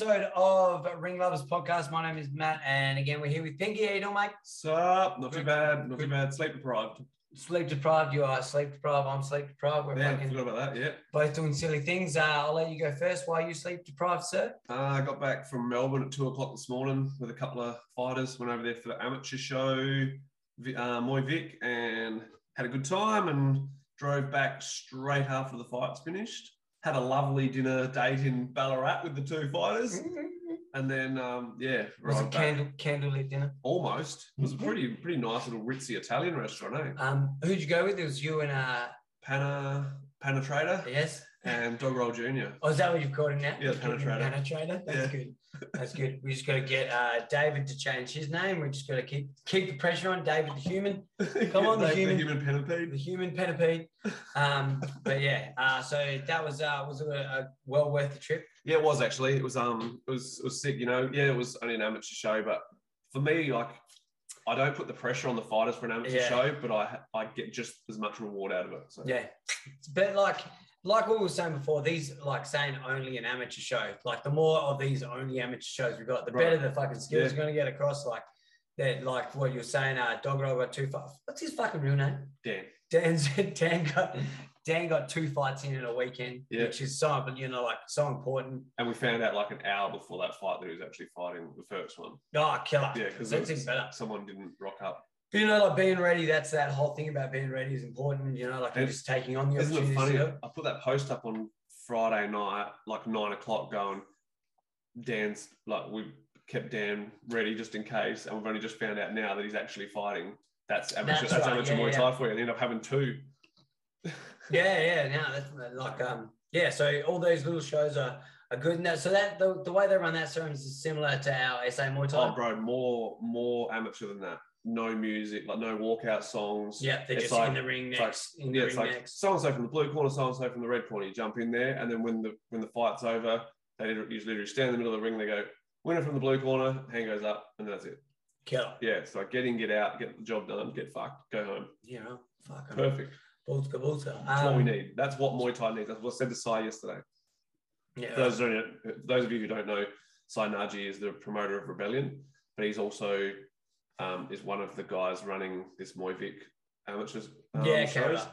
Episode of Ring Lovers Podcast. My name is Matt, and again we're here with Pinky. How you doing, mate? Sup? Not too bad. Not too bad. Sleep deprived. Sleep deprived, you are sleep deprived. I'm sleep deprived. We're Yeah, fucking forgot about that. Yeah. both doing silly things. Uh, I'll let you go first. Why are you sleep deprived, sir? Uh, I got back from Melbourne at two o'clock this morning with a couple of fighters. Went over there for the amateur show, uh, Moy Vic, and had a good time. And drove back straight after the fights finished. Had a lovely dinner date in Ballarat with the two fighters, and then um, yeah, Was right it back. candle candlelit dinner? Almost. It was a pretty pretty nice little ritzy Italian restaurant, eh? Um, who'd you go with? It was you and uh, Pana Penetrator yes. and Dog Roll Jr. Oh, is that what you've called him now? Yeah, You've called him Penetrator. Penetrator. That's Yeah. good. That's good. We just got to get uh, David to change his name. We just got to keep keep the pressure on David the human. Come on, the the human- human penipede. the human centipede. Um, but yeah, uh, so that was uh, was a, a well worth the trip. Yeah, it was actually. It was um, it was it was sick. You know, yeah, it was only an amateur show, but for me, like, I don't put the pressure on the fighters for an amateur Yeah. show, but I I get just as much reward out of it. So Yeah, but like like what we were saying before, these like saying only an amateur show. Like the more of these only amateur shows we got, the Right. better the fucking skills Yeah. are going to get across. Like that, like what you're saying. Uh, Dog got two fights. What's his fucking real name? Dan. Dan's Dan got Dan got two fights in in a weekend, Yeah. which is so you know like so important. And we found out like an hour before that fight that he was actually fighting the first one. Oh, killer! Yeah, because someone didn't rock up. But, you know, like being ready. That's that whole thing about being ready is important. You know, like you're And just taking on the Isn't it funny? I put that post up on Friday night, like nine o'clock, going. Dan's like we kept Dan ready just in case, and we've only just found out now that he's actually fighting. That's amateur. That's That's, right, amateur yeah, Muay yeah. Thai for you. And end up having two. Yeah, yeah. Now that's like um yeah. So all those little shows are are good. And that, so that the, the way they run that series is similar to our SA Muay Thai. Oh, bro, more more amateur than that. No music, like no walkout songs. yeah, they're it's just like- in the ring it's like- in the Yeah, ring it's like next. so and so from the blue corner, so and so from the red corner. You jump in there, and then when the when the fight's over, they usually stand in the middle of the ring. They go winner from the blue corner, hand goes up, and that's it. Killer. Yeah, so like get in, get out, get the job done, get fucked, go home. Yeah, fuck. Perfect. Balls kabulta. That's what we Um, need. That's what Muay Thai needs. That's what I said to Sai yesterday. Yeah. For those, who those of you who don't know, Sai Naji is the promoter of Rebellion, but he's also um, is one of the guys running this Vic amateurs um, yeah, shows.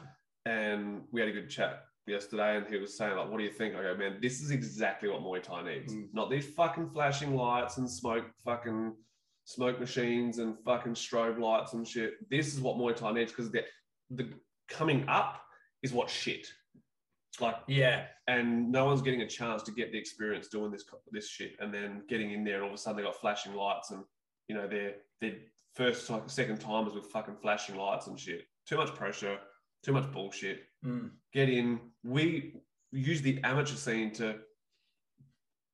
And we had a good chat yesterday, and he was saying like, "What do you think?" I go, "Man, this is exactly what Muay Thai needs. Mm. Not these fucking flashing lights and smoke fucking smoke machines and fucking strobe lights and shit. This is what Muay Thai needs because the the coming up is what shit. Like Yeah. and no one's getting a chance to get the experience doing this this shit, and then getting in there, and all of a sudden they got flashing lights, and you know they're they're first like second timers with fucking flashing lights and shit. Too much pressure, too much bullshit. Mm. Get in. We use the amateur scene to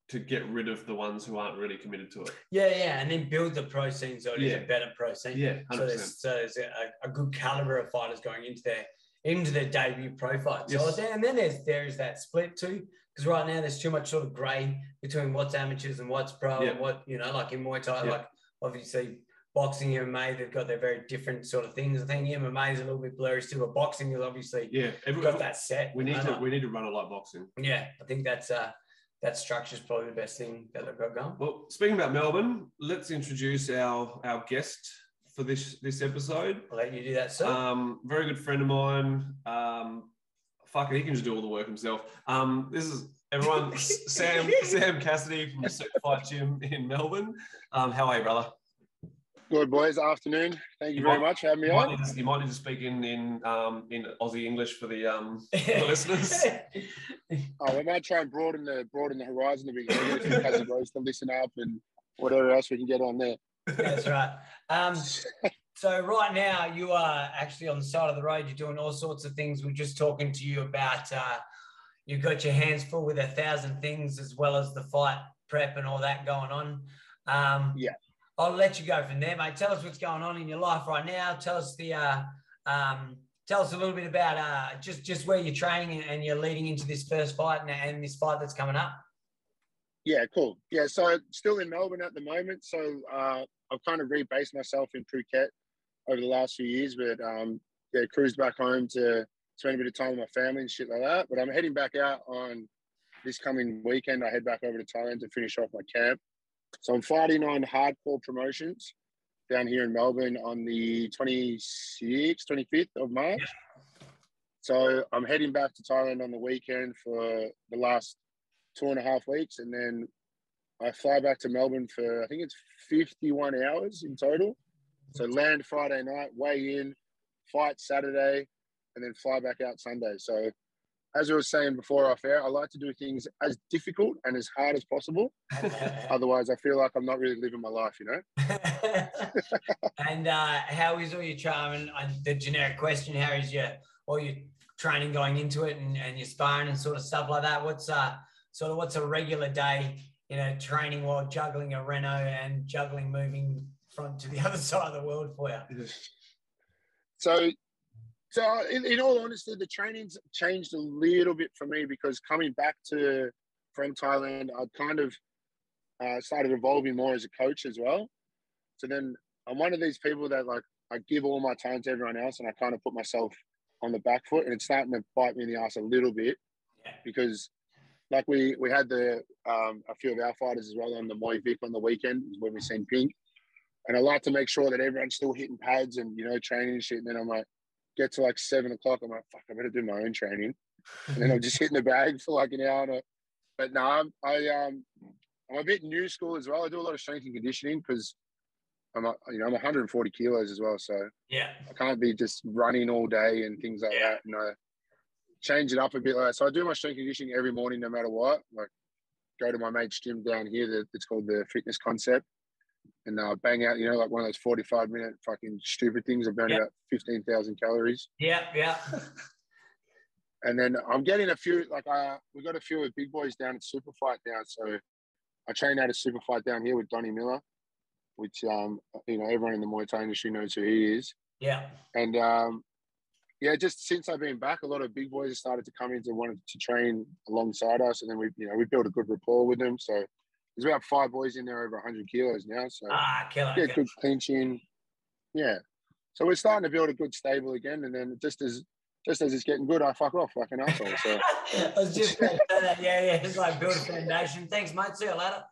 to get rid of the ones who aren't really committed to it. Yeah, yeah, and then build the pro scene so it is Yeah. a better pro scene. Yeah, So hundred there's, so there's a, a good caliber of fighters going into their into their debut pro fight. So Yes. and then there's there is that split too, because right now there's too much sort of grey between what's amateurs and what's pro Yeah. and what you know, like in Muay Thai, Yeah. like obviously boxing, MMA, they've got their very different sort of things. I think MMA is a little bit blurry still, but boxing is obviously Yeah, got that set. We need to we need to run it like boxing. yeah, I think that's uh that structure is probably the best thing that they've got going. Well, speaking about Melbourne, let's introduce our our guest for this this episode. I'll let you do that, sir. Um, very good friend of mine. Um, fuck it, he can just do all the work himself. Um, this is everyone. Sam Sam Cassidy from Fight Gym in Melbourne. Um, how are you, brother? Good boys, afternoon. Thank you You very might- much for having me on. need to, you might need to speak in in um, in Aussie English for the um, the listeners. Oh, we might try and broaden the broaden the horizon a bit. you know, Get a few cousin boys to listen up and whatever else we can get on there. That's right. Um, so right now you are actually on the side of the road. You're doing all sorts of things. We're just talking to you about uh, you've got your hands full with a thousand things as well as the fight prep and all that going on. Um, Yeah. I'll let you go from there, mate. Tell us what's going on in your life right now. Tell us the uh, um, tell us a little bit about uh, just just where you're training and, and you're leading into this first fight and, and this fight that's coming up. Yeah, cool. Yeah, so still in Melbourne at the moment. So uh, I've kind of rebased myself in Phuket over the last few years, but um, yeah, cruised back home to spend a bit of time with my family and shit like that. But I'm heading back out on this coming weekend. I head back over to Thailand to finish off my camp. So I'm fighting on hardcore promotions down here in Melbourne on the 26th, 25th of March. So I'm heading back to Thailand on the weekend for the last two and a half weeks, and then I fly back to Melbourne for I think it's 51 hours in total. So land Friday night, weigh in, fight Saturday, and then fly back out Sunday. So as I was saying before off air, I like to do things as difficult and as hard as possible. Otherwise, I feel like I'm not really living my life, you know. and uh, how is all your training? The generic question: How is your all your training going into it, and, and your sparring and sort of stuff like that? What's uh sort of what's a regular day? You know, training while juggling a Renault and juggling moving from to the other side of the world for you. So, so in, in all honesty, the training's changed a little bit for me because coming back to from Thailand, I kind of uh, started evolving more as a coach as well. So then I'm one of these people that like I give all my time to everyone else, and I kind of put myself on the back foot, and it's starting to bite me in the ass a little bit because, like we we had the um, a few of our fighters as well on the Moy Vic on the weekend when we seen Pink, and I like to make sure that everyone's still hitting pads and you know training and shit. And then I'm like, get to like seven o'clock, I'm like, fuck, I better do my own training, and then I'm just hitting the bag for like an hour. A, but no, I'm, I um I'm a bit new school as well. I do a lot of strength and conditioning because I'm a, you know I'm 140 kilos as well, so Yeah. I can't be just running all day and things like Yeah. that. You know, change it up a bit. Like that. So I do my strength and conditioning every morning, no matter what. Like go to my mate's gym down here. That it's called the Fitness Concept, and uh, bang out. You know, like one of those 45 minute fucking stupid things. I burn Yeah. about 15,000 calories, Yeah. Yeah. and then I'm getting a few. Like uh, we got a few of big boys down at Super Fight now. So I train out of Super Fight down here with Donnie Miller, which um you know everyone in the Muay Thai industry knows who he is. Yeah. And um, yeah, just since I've been back, a lot of big boys have started to come in to wanted to train alongside us, and then we, you know, we built a good rapport with them. So there's about five boys in there over 100 kilos now. So Ah, killer. yeah, good clinching. Yeah, so we're starting to build a good stable again, and then just as just as it's getting good, I fuck off like an asshole. So I was just going to say that. Yeah, yeah. It's like build a foundation. Thanks, mate. See you later.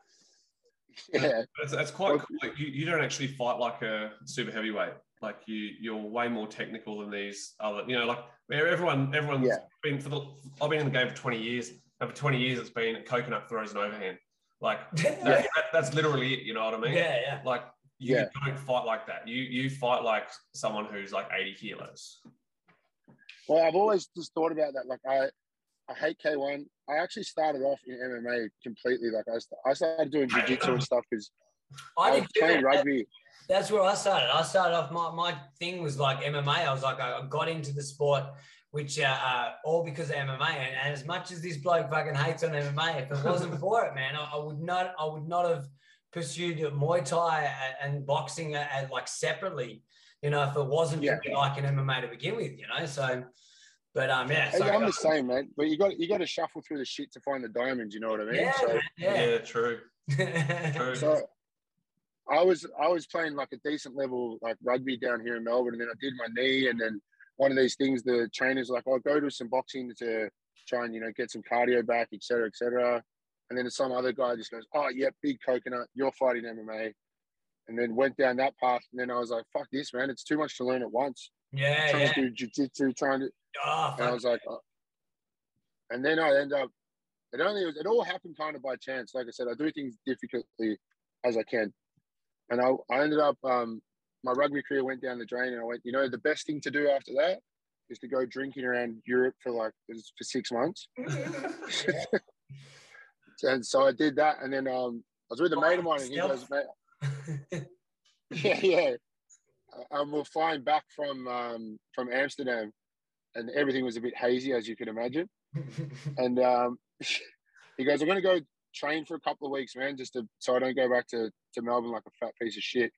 yeah, It's, it's quite cool. Like, you, you don't actually fight like a super heavyweight. Like you, you're way more technical than these other. You know, like where everyone, everyone's Yeah. been for the. I've been in the game for 20 years, and for 20 years it's been coconut throws and overhand. Like yeah. that- that's literally it. You know what I mean? Yeah. yeah. Like you Yeah. don't fight like that. You you fight like someone who's like 80 kilos. well, I've always just thought about that. Like I, I hate K1. I actually started off in MMA completely. Like I, I started doing jiu-jitsu and um, stuff because I I did was too, playing rugby. That's where I started. I started off my, my thing was like MMA. I was like, I got into the sport, which uh, uh, all because of MMA. And, and as much as this bloke fucking hates on MMA, if it wasn't for it, man, I, I would not, I would not have pursued Muay Thai and, and boxing uh, uh, like separately. You know, if it wasn't Yeah. for me liking MMA to begin with, you know. So, but um, yeah. Hey, So, I'm the same, man. But you got you got to shuffle through the shit to find the diamonds. You know what I mean? yeah, so, man, yeah. true. True. so I was I was playing like a decent level like rugby down here in Melbourne, and then I did my knee, and then one of these things the trainers like, I'll go to some boxing to try and you know get some cardio back, et cetera, et cetera. And then some other guy just goes, oh yeah, big coconut, you're fighting MMA. And then went down that path, and then I was like, "Fuck this, man! It's too much to learn at once." yeah, trying yeah. to do jiu-jitsu, trying to Oh, and I was like, oh. and then I end up. It only was. It all happened kind of by chance. Like I said, I do things difficultly as I can, and I, I ended up. Um, my rugby career went down the drain, and I went. You know, the best thing to do after that is to go drinking around Europe for like for six months. and so I did that, and then um, I was with a mate of mine, and he goes, "Mate, yeah, yeah. Um, we're flying back from um, from Amsterdam, and everything was a bit hazy, as you can imagine. And um, he goes, I'm going to go train for a couple of weeks, man, just to so I don't go back to, to Melbourne like a fat piece of shit.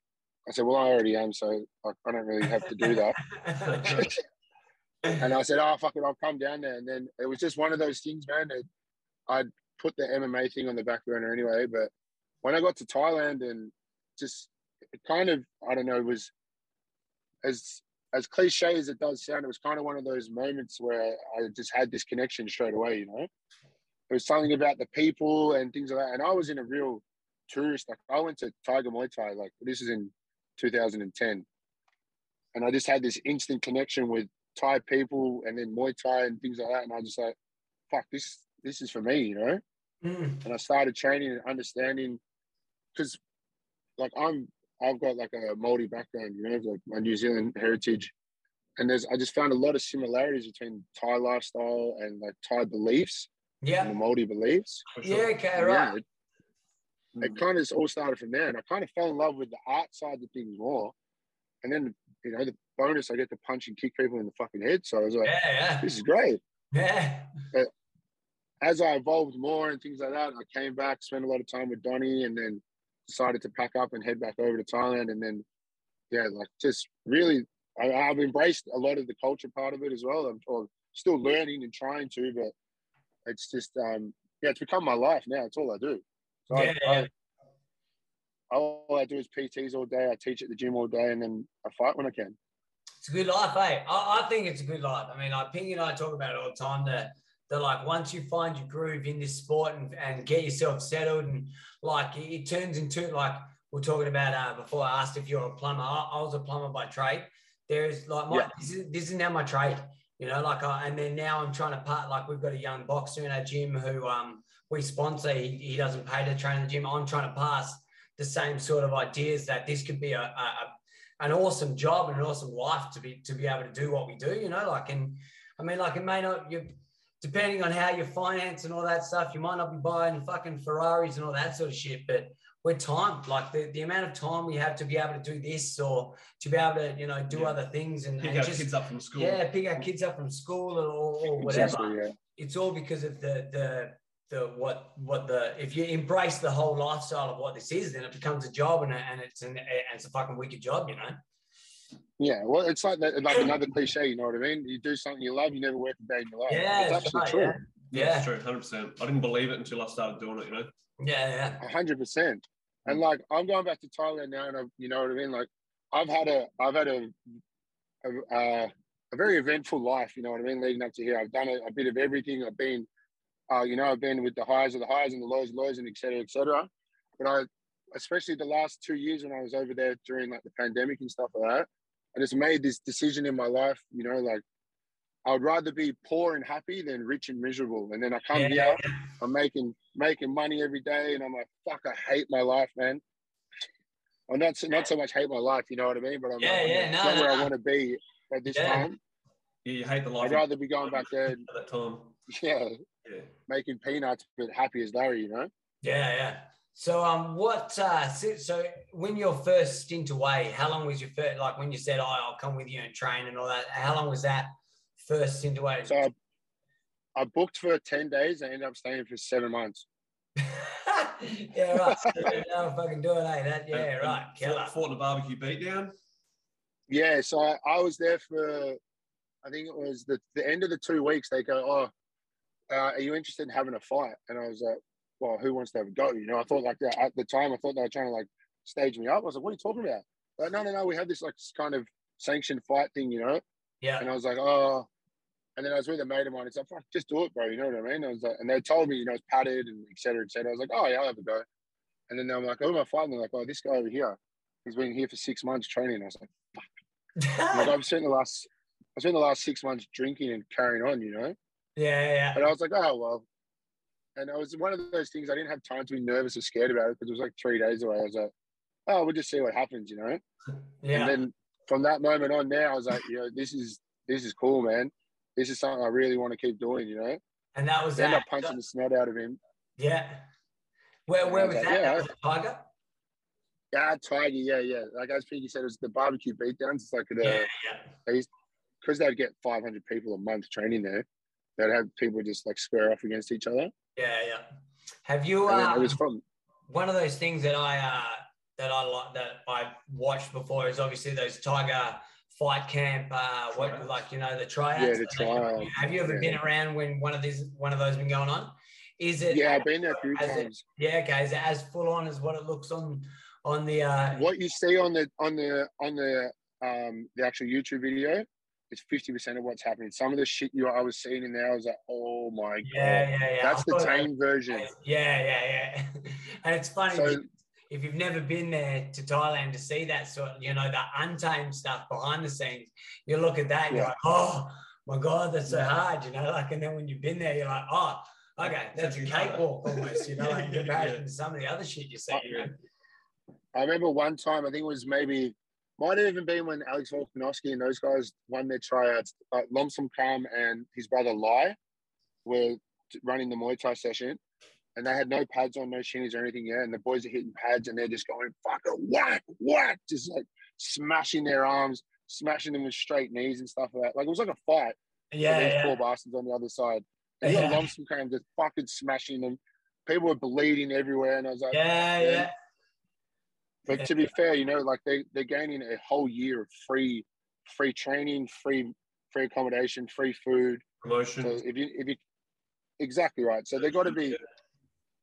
I said, well, I already am, so I, I don't really have to do that. and I said, oh, fuck it, I'll come down there. And then it was just one of those things, man. That I'd put the MMA thing on the back burner anyway. But when I got to Thailand and just it kind of, I don't know, was as as cliche as it does sound, it was kind of one of those moments where I just had this connection straight away, you know? It was something about the people and things like that. And I was in a real tourist, like I went to Tiger Muay Thai, like this is in 2010. And I just had this instant connection with Thai people and then Muay Thai and things like that. And I just like, fuck, this this is for me, you know? Mm. And I started training and understanding because like I'm I've got like a Māori background, you know, like my New Zealand heritage. And there's I just found a lot of similarities between Thai lifestyle and like Thai beliefs and Yeah. the Māori beliefs. For Yeah. Okay. Right. yeah, it, it kind of all started from there. And I kind of fell in love with the art side of things more. And then, you know, the bonus, I get to punch and kick people in the fucking head. So I was like, Yeah. Yeah. this is great. Yeah. But As I evolved more and things like that, I came back, spent a lot of time with Donnie, and then decided to pack up and head back over to Thailand. And then, yeah, like just really, I, I've embraced a lot of the culture part of it as well. I'm or still learning and trying to, but it's just, um, yeah, it's become my life now. It's all I do. So I- Yeah, I, all I do is PTs all day. I teach at the gym all day, and then I fight when I can. It's a good life, eh? I, I think it's a good life. I mean, like Pinky and I talk about it all the time that that like once you find your groove in this sport and, and get yourself settled and like it, it turns into like we're talking about uh, before I asked if you're a plumber. I, I was a plumber by trade. There's like my Yeah. this is this is now my trade. You know, like I, and then now I'm trying to part like we've got a young boxer in our gym who um we sponsor. He, he doesn't pay to train in the gym. I'm trying to pass the same sort of ideas that this could be a, a, a an awesome job and an awesome life to be to be able to do what we do, you know, like and I mean like it may not you depending on how you finance and all that stuff, you might not be buying fucking Ferraris and all that sort of shit, but we're time like the, the amount of time we have to be able to do this or to be able to, you know, do Yeah. other things and, Pick and our just kids up from school. yeah, pick our kids up from school or, or whatever Exactly, yeah. it's all because of the the the what what the if you embrace the whole lifestyle of what this is, then it becomes a job and, a, and it's an and it's a fucking wicked job, you know. Yeah, well, it's like that, like another cliche. You know what I mean? You do something you love, you never work a day in your life. Yeah, it's that's actually right, true. yeah. Yeah, Yeah, it's true, hundred percent. I didn't believe it until I started doing it. You know. yeah, yeah. A hundred percent. And like I'm going back to Thailand now, and I've, you know what I mean. Like I've had a, I've had a, a, uh, a very eventful life. You know what I mean. Leading up to here, I've done a, a bit of everything. I've been, uh, you know, I've been with the highs of the highs and the lows, of the lows, and et cetera, et cetera. But I, especially the last two years when I was over there during like the pandemic and stuff like that, I just made this decision in my life. You know, like I would rather be poor and happy than rich and miserable. And then I come Yeah, here, I'm making making money every day, and I'm like, fuck, I hate my life, man. I'm not so, not so much hate my life, you know what I mean? But I'm, Yeah, like, yeah, no, not no, where I want to be at this Yeah. time. Yeah, you hate the life I'd rather be going back there, at that time. yeah, Yeah. making peanuts, but happy as Larry, you know? Yeah, yeah. So, um, what? Uh, so, so when your first stint away, how long was your first? Like when you said, "Oh, I'll come with you and train and all that." How long was that first stint away? So I, I booked for ten days. I ended up staying for seven months. yeah, right. So, no, fucking do it, eh? That, yeah, And- and right. Killer. Fought, fought in a barbecue beatdown. Yeah, so I, I was there for, I think it was the, the end of the two weeks. They go, oh, uh, are you interested in having a fight? And I was like, well, who wants to have a go? You know, I thought like that at the time, I thought they were trying to like stage me up. I was like, what are you talking about? Like, no, no, no, we have this like kind of sanctioned fight thing, you know? Yeah. And I was like, oh. And then I was with a mate of mine. It's like, fuck, just do it, bro. You know what I mean? I was like, and they told me, you know, it's padded and et cetera, et cetera. I was like, oh, yeah, I'll have a go. And then I'm like, oh, my fighting. They're like, oh, this guy over here, he's been here for six months training. I was like, like I've spent the last, I spent the last six months drinking and carrying on, you know. Yeah, yeah, But I was like, oh well. And it was one of those things I didn't have time to be nervous or scared about it because it was like three days away. I was like, oh, we'll just see what happens, you know. yeah. And then from that moment on, now I was like, you know, this is this is cool, man. This is something I really want to keep doing, you know. And that was I ended that. up punching the snot out of him. Yeah. Where where was Okay, that? yeah. That was Tiger. Yeah, Tiger, yeah, yeah. Like as Pinky said, it was the barbecue beatdowns. It's like the Yeah, yeah. because they'd get 500 people a month training there. They'd have people just like square off against each other. Yeah, yeah. Have you? And then Uh, it was fun. one of those things that I uh, that I like that I watched before is obviously those Tiger fight camp. Uh, what like you know the tryouts. Yeah, the Have you- trial. Have you ever yeah. been around when one of these one of those been going on? Is it? Yeah, I've been there a few Has it- Yeah, okay. Is it as full on as what it looks on on the? Uh, What you see on the on the on the um the actual YouTube video is fifty percent of what's happening. Some of the shit you I was seeing in there, I was like, oh my god, Yeah, yeah, yeah. that's I the tame version. Yeah, yeah, yeah. and it's funny So- if you've never been there to Thailand to see that sort, you know, the untamed stuff behind the scenes, you look at that and you're like, oh my god, that's so hard, you know. Like, and then when you've been there, you're like, oh, okay, that's a cakewalk almost, you know, like in Yeah, comparison yeah. to some of the other shit you see. Know? I remember one time, I think it was maybe, might have even been when Alex Volkanovski and those guys won their tryouts. Like Lomsam Kam and his brother Lai were running the Muay Thai session, and they had no pads on, no shinies or anything yet. And the boys are hitting pads, and they're just going fucking whack, whack, just like smashing their arms, smashing them with straight knees and stuff like that. Like it was like a fight. Yeah, these yeah. poor bastards on the other side. And Yeah. Lomsam Kam just fucking smashing them. People were bleeding everywhere, and I was like, Yeah, yeah. But to be fair, you know, like they they're gaining a whole year of free free training, free free accommodation, free food. Promotion. So if you if you exactly right. So they got to be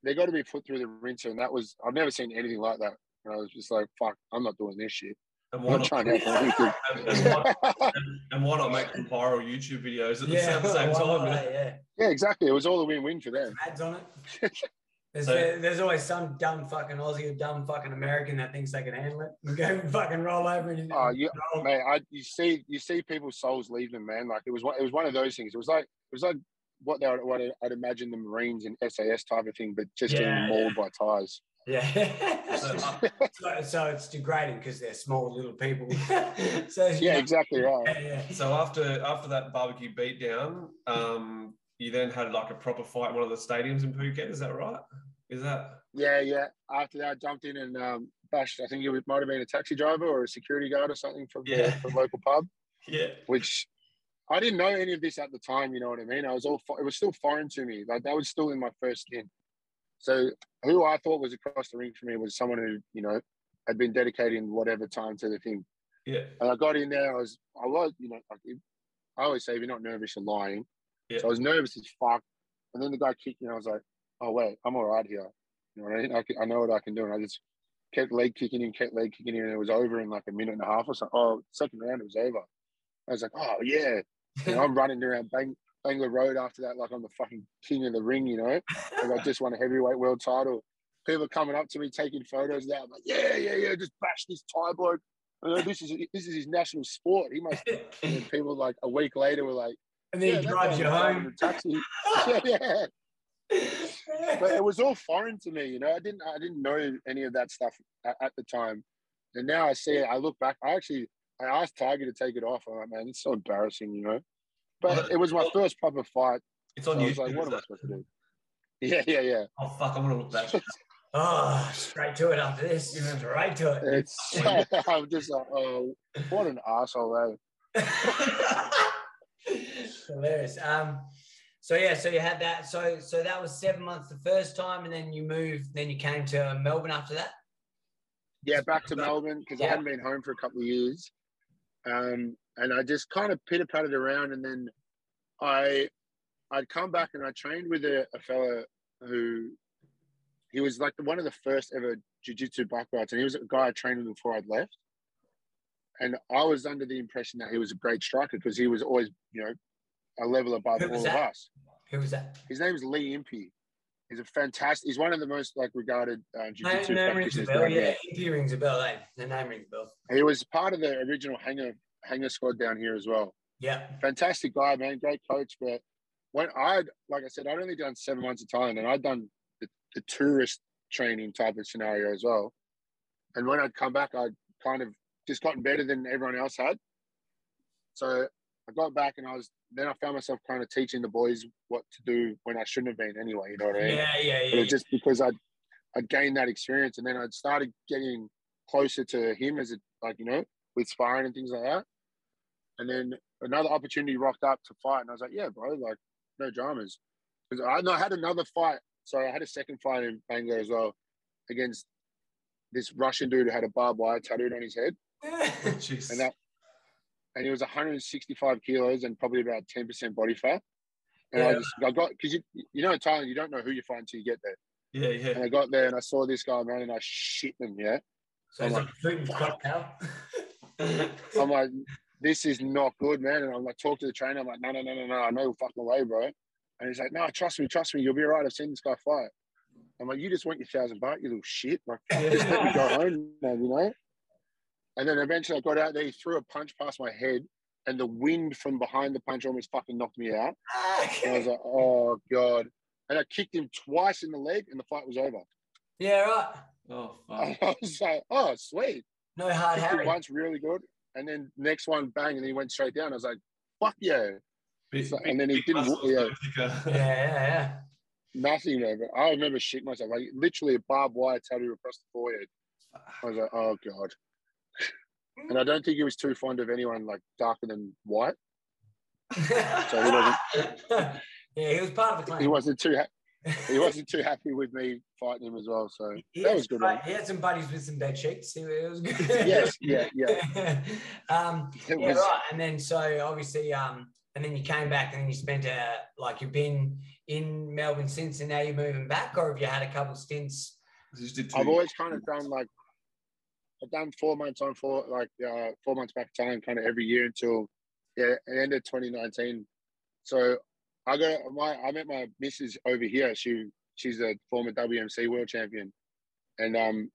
they got to be put through the rinser, and that was I've never seen anything like that. And I was just like, fuck, I'm not doing this shit. And I'm why not not, trying to and, and why, and, and why not make some viral YouTube videos at the Yeah, same, same time? not, you know? yeah. yeah, exactly. It was all a win-win for them. ads on it. There's, So- there- there's always some dumb fucking Aussie or dumb fucking American that thinks they can handle it and go fucking roll over and you Oh, you, roll. mate, I you see you see people's souls leave them, man. Like it was one it was one of those things. It was like it was like what they would, what I'd imagine the Marines and SAS type of thing, but just Yeah, getting mauled by ties. Yeah. So, so, uh, so it's degrading because they're small little people. so you Yeah, exactly right. Yeah, yeah. so after after that barbecue beatdown, um, you then had like a proper fight in one of the stadiums in Phuket. Is that right? Is that Yeah, yeah. After that, I jumped in and um, bashed. I think it might have been a taxi driver or a security guard or something from the, Yeah. from local pub. yeah? Which I didn't know any of this at the time. You know what I mean? I was all. It was still foreign to me. Like that was still in my first skin. So who I thought was across the ring for me was someone who you know had been dedicating whatever time to the thing. Yeah. And I got in there. I was. I was. You know. Like, I always say if you're not nervous, you're lying. Yeah. So I was nervous as fuck. And then the guy kicked me. And I was like, oh wait, I'm all right here. You know what I mean? I, can, I know what I can do. And I just kept leg kicking in, kept leg kicking in, and it was over in like a minute and a half or something. Oh, second round, it was over. I was like, oh yeah. And I'm running around Bang, Bangla Road after that, like I'm the fucking king of the ring, you know. Like I just won a heavyweight world title. People coming up to me taking photos of that. I'm like, yeah, yeah, yeah, just bash this Thai bloke. You know, this is this is his national sport. He must. And people like a week later were like, and then yeah, he drives you was driving home. taxi. yeah, yeah. But it was all foreign to me, you know. I didn't I didn't know any of that stuff at, at the time, and now I see it. I look back. I actually I asked Tiger to take it off. I'm like, man, it's so embarrassing, you know. But it was my first proper fight. It's So on I YouTube. was like, what is am I supposed to do? Yeah, yeah, yeah. Oh fuck! I'm gonna look back. shit. Oh, straight to it after this. Straight to it. It's I'm just like, oh, what an asshole, eh? Hilarious. Um, so yeah, so you had that. So so that was seven months the first time, and then you moved. Then you came to Melbourne after that. Yeah, back to Melbourne because I hadn't been home for a couple of years, um, and I just kind of pitter pattered around, and then I I'd come back and I trained with a, a fella who he was like one of the first ever jiu-jitsu black belts, and he was a guy I trained with before I'd left. And I was under the impression that he was a great striker because he was always, you know, a level above all was of us. Who was that? His name is Lee Impey. He's a fantastic. He's one of the most like regarded uh, Name, jiu-jitsu name rings a practitioners. bell. down Yeah. EP rings a bell. Eh? The name rings a bell. He was part of the original hanger hanger squad down here as well. Yeah. Fantastic guy, man. Great coach. But when I'd like I said, I'd only done seven months of Thailand, and I'd done the, the tourist training type of scenario as well. And when I'd come back, I'd kind of just gotten better than everyone else had. So I got back, and I was then I found myself kind of teaching the boys what to do when I shouldn't have been anyway. You know what I mean? Yeah, yeah, but yeah. it was just because I'd I'd gained that experience, and then I'd started getting closer to him as a like you know with sparring and things like that. And then another opportunity rocked up to fight, and I was like, yeah, bro, like no dramas. Because I, I had another fight. So I had a second fight in Bangla as well against this Russian dude who had a barbed wire tattooed on his head, and that, and he was 165 kilos and probably about 10% body fat. And I Yeah. just, I got because you, you know, in Thailand, you don't know who you find until you get there. yeah, And yeah. I got there and I saw this guy, man, and I shit them. Yeah, so it's like now. I'm like, this is not good, man. And I'm like, talk to the trainer. I'm like, no, no, no, no, no. I know fucking way, bro. And he's like, no, trust me, trust me. You'll be all right. I've seen this guy fight. I'm like, you just want your thousand baht, you little shit. Like, just let me go home, man, you know? And then eventually I got out there. He threw a punch past my head, and the wind from behind the punch almost fucking knocked me out. And I was like, oh, God. And I kicked him twice in the leg, and the fight was over. yeah, right. Oh, I was like, oh, sweet. No hard Kicked Harry. once really good. And then next one, bang, and he went straight down. I was like, fuck yeah. Big- So- big- and then he didn't- muscles, yeah. Yeah, yeah, yeah. Nothing, man. But I remember shitting myself. Like literally a barbed wire tattoo across the forehead. I was like, oh god. And I don't think he was too fond of anyone like darker than white. So he wasn't- yeah, he was part of the clan. He wasn't too ha- he wasn't too happy with me fighting him as well. So He that was good. bu- man. He had some buddies with some bed sheets. It it was good. Yes, yeah, yeah. um, It yeah, was right. And then so obviously, um, and then you came back and then you spent a like you've been in Melbourne since, and now you're moving back, or have you had a couple stints? You just did I've always kind of done like I've done four months on four like uh, four months back time kind of every year until yeah end of 2019. So I got my I met my missus over here. She she's a former WMC world champion, and um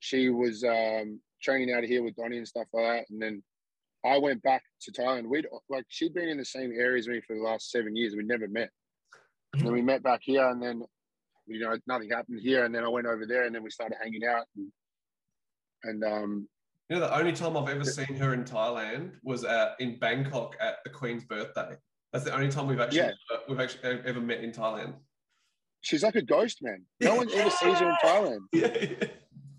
she was um training out of here with Donnie and stuff like that. And then I went back to Thailand. We'd like she'd been in the same area as me for the last seven years. We never met. And then we met back here, and then you know nothing happened here. And then I went over there, and then we started hanging out. And, and um, You know, the only time I've ever seen her in Thailand was at, in Bangkok at the Queen's birthday. That's the only time we've actually Yeah. uh, we've actually ever met in Thailand. she's like a ghost, man. No one ever sees her in Thailand. Yeah,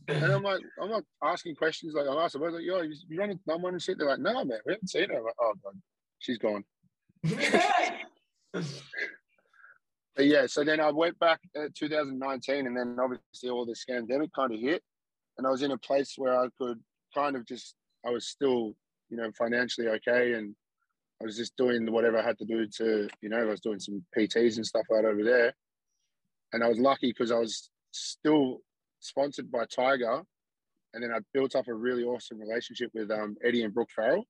And I'm like, I'm like asking questions. Like I'm asking, I was like, yo, you, you running someone and shit. They're like, no, man, we haven't seen her. I'm like, oh god, she's gone. But yeah, so then I went back at 2019, and then obviously all the scandemic kind of hit, and I was in a place where I could kind of just, I was still, you know, financially okay, and I was just doing whatever I had to do to, you know, I was doing some PTs and stuff that over there, and I was lucky because I was still sponsored by Tiger, and then I built up a really awesome relationship with um, Eddie and Brooke Farrell.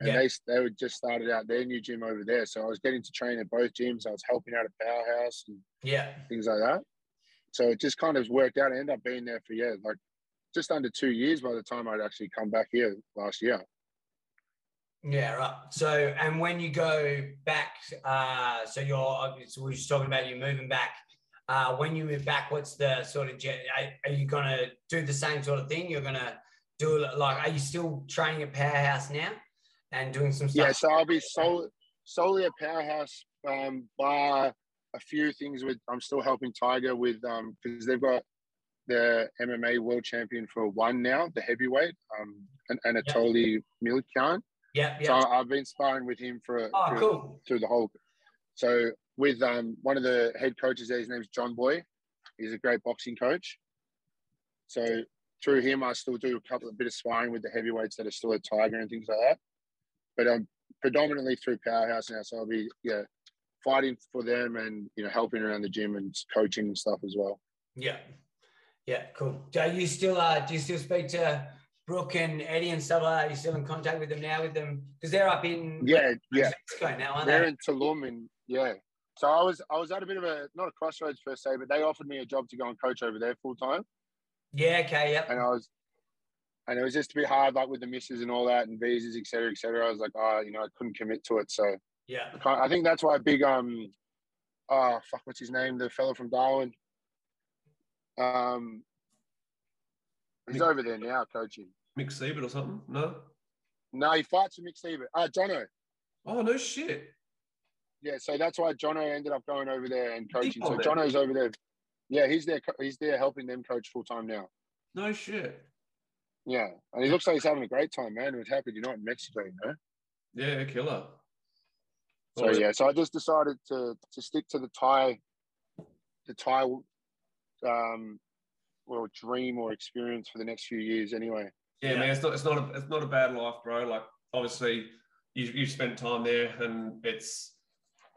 And Yeah. they they would just started out their new gym over there, so I was getting to train at both gyms. I was helping out at Powerhouse and yeah, things like that. So it just kind of worked out. I ended up being there for yeah, like just under two years by the time I'd actually come back here last year. yeah, right. So, and when you go back, uh, so you're obviously we we're just talking about you moving back. Uh, when you move back, what's the sort of jet? Are, you gonna do the same sort of thing? You're gonna do like? Are you still training at Powerhouse now and doing some stuff? Yeah, so I'll be sol- solely at Powerhouse, um, bar a few things with. I'm still helping Tiger with um because they've got the MMA world champion for one now, the heavyweight, um, and Anatoly Malykhin. Yep, So. I've been sparring with him for, Oh, for- cool. through the whole. So with um one of the head coaches there, his name's John Boy. He's a great boxing coach. So through him, I still do a couple of bit of sparring with the heavyweights that are still at Tiger and things like that. But I'm um, predominantly through Powerhouse now. So I'll be yeah fighting for them and you know helping around the gym and coaching and stuff as well. Yeah. Yeah, cool. Do you still uh do you still speak to Brooke and Eddie and stuff like that? Are you still in contact with them now with them? Because they're up in Yeah, yeah. Mexico now, aren't They're they? in Tulum and yeah. So I was I was at a bit of a not a crossroads per se, but they offered me a job to go and coach over there full time. Yeah, okay, Yeah. and I was, and it was just a bit hard, like with the misses and all that, and visas, et cetera, et cetera. I was like, oh, you know, I couldn't commit to it. So Yeah. I think that's why big, um, oh fuck, what's his name? The fellow from Darwin. Um, he's Mick- over there now coaching. Mick Siebert or something? No. No, he fights with Mick Siebert. Ah, Jono. Oh no shit. Yeah, so that's why Jono ended up going over there and coaching. So? Jono's over there. Yeah, he's there. He's there helping them coach full time now. No shit. Yeah, and he looks like he's having a great time, man. He was happy you're not in Mexico, you know. Yeah, killer. So yeah, so I just decided to to stick to the Thai, the Thai, um, well, dream or experience for the next few years anyway. Yeah, man, it's not it's not a it's not a bad life, bro. Like obviously, you you spent time there, and it's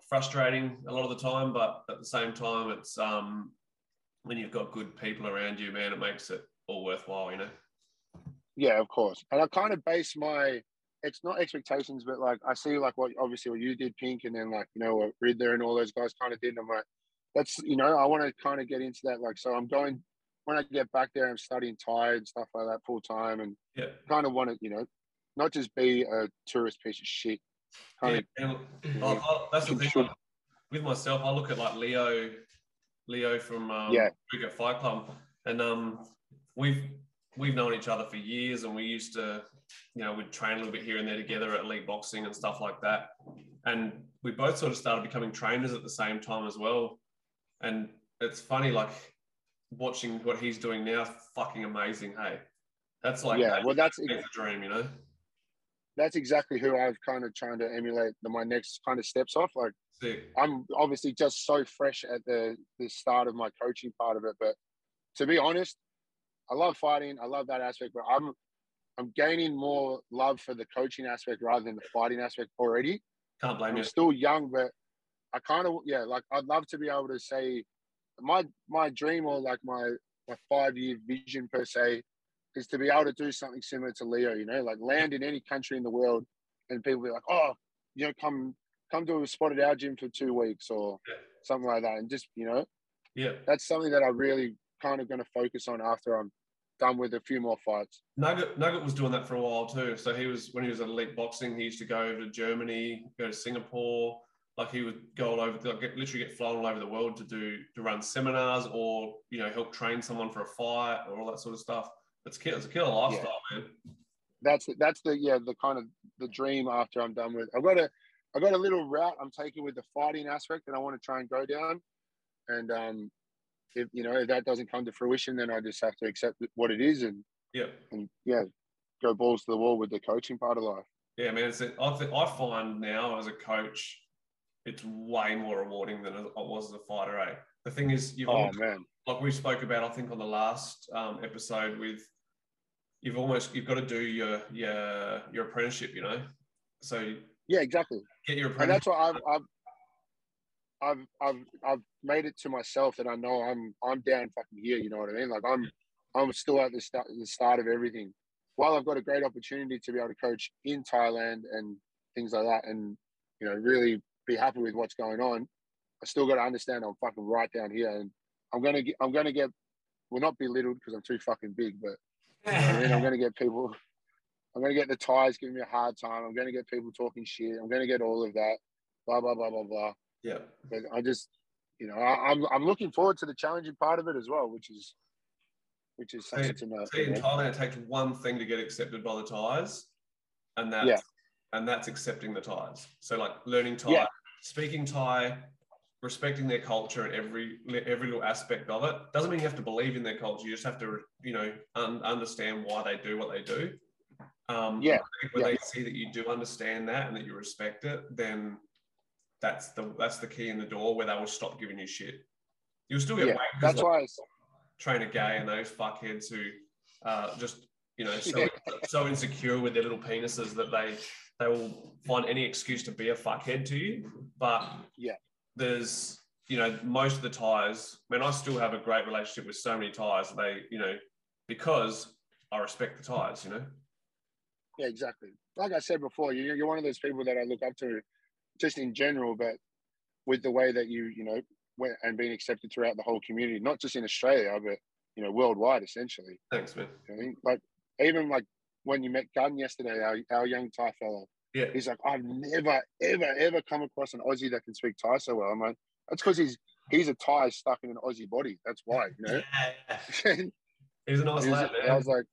frustrating a lot of the time, but at the same time, it's um when you've got good people around you, man, it makes it all worthwhile, you know. Yeah, of course. And I kind of base my it's not expectations, but like I see like what obviously what you did, Pink, and then like you know what Riddler and all those guys kind of did. And I'm like, that's you know I want to kind of get into that. Like, so I'm going when I get back there. I'm studying Thai and stuff like that full time, and Yeah. kind of want to you know not just be a tourist piece of shit. Kind Yeah, of I- I- that's the thing. should- like, with myself, I look at like Leo, Leo from um, Yeah. Cricket Fight Club, and um, we've we've known each other for years, and we used to, you know, we'd train a little bit here and there together at elite boxing and stuff like that, and we both sort of started becoming trainers at the same time as well, and it's funny like watching what he's doing now, fucking amazing. Hey, that's like yeah. Well, that's a dream, you know. that's exactly who I've kind of trying to emulate the, my next kind of steps off. Like Sick. I'm obviously just so fresh at the the start of my coaching part of it, but to be honest, I love fighting. I love that aspect, but I'm I'm gaining more love for the coaching aspect rather than the fighting aspect already. Can't blame I'm you. still young, but I kind of yeah, like I'd love to be able to say my my dream or like my my five year vision per se is to be able to do something similar to Leo. You know, like land in any country in the world, and people be like, oh, you know, come come to a spot at our gym for two weeks or Yeah. something like that, and just you know, Yeah. that's something that I really kind of going to focus on after I'm done with a few more fights. Nugget Nugget was doing that for a while too. So he was when he was at elite boxing, he used to go over to Germany, go to Singapore. Like he would go all over, like get, literally get flown all over the world to do to run seminars or you know help train someone for a fight or all that sort of stuff. It's kill, it's a killer lifestyle, man. that's that's the yeah the kind of the dream after I'm done with. I've got a I've got a little route I'm taking with the fighting aspect that I want to try and go down, and um, if you know if that doesn't come to fruition, then I just have to accept what it is and Yeah, and yeah, go balls to the wall with the coaching part of life. yeah, man. It's, I think I find now as a coach, it's way more rewarding than it was as a fighter. Eh? The thing is, you've Oh always man, like we spoke about, I think on the last um, episode with you've almost you've got to do your your your apprenticeship, you know. So yeah, exactly. get your and apprenticeship. that's what I've, I've I've I've I've made it to myself that I know I'm I'm down fucking here. You know what I mean? Like I'm I'm still at the start the start of everything. While I've got a great opportunity to be able to coach in Thailand and things like that, and you know really be happy with what's going on, I still got to understand I'm fucking right down here, and I'm gonna get I'm gonna get well not belittled because I'm too fucking big, but you know I mean I'm gonna get people. I'm gonna get the ties giving me a hard time. I'm gonna get people talking shit. I'm gonna get all of that. Blah blah blah blah blah. Yeah, But I just, you know, I, I'm I'm looking forward to the challenging part of it as well, which is, which is something to know. see in Thailand it takes one thing to get accepted by the ties, and that's Yeah. and that's accepting the ties. So like learning Thai, Yeah. speaking Thai, respecting their culture and every every little aspect of it. Doesn't mean you have to believe in their culture. You just have to you know un- understand why they do what they do. Um, Yeah, when yeah. they see that you do understand that and that you respect it, then that's the that's the key in the door where they will stop giving you shit. You'll still get Yeah, wankers that's why. Trainer Gay and those fuckheads who uh, just you know so, so insecure with their little penises that they they will find any excuse to be a fuckhead to you. But Yeah. there's you know most of the ties. I mean, I still have a great relationship with so many ties. They you know because I respect the ties. You know. yeah, exactly. Like I said before, you you're one of those people that I look up to, just in general, but with the way that you you know went and being accepted throughout the whole community, not just in Australia, but you know worldwide, essentially. Thanks, man. I mean, like even like when you met Gunn yesterday, our, our young Thai fellow, Yeah. he's like, I've never, ever, ever come across an Aussie that can speak Thai so well. I'm like, that's because he's he's a Thai stuck in an Aussie body. That's why, you know. Yeah, yeah. He's a nice He was- lad, I was like,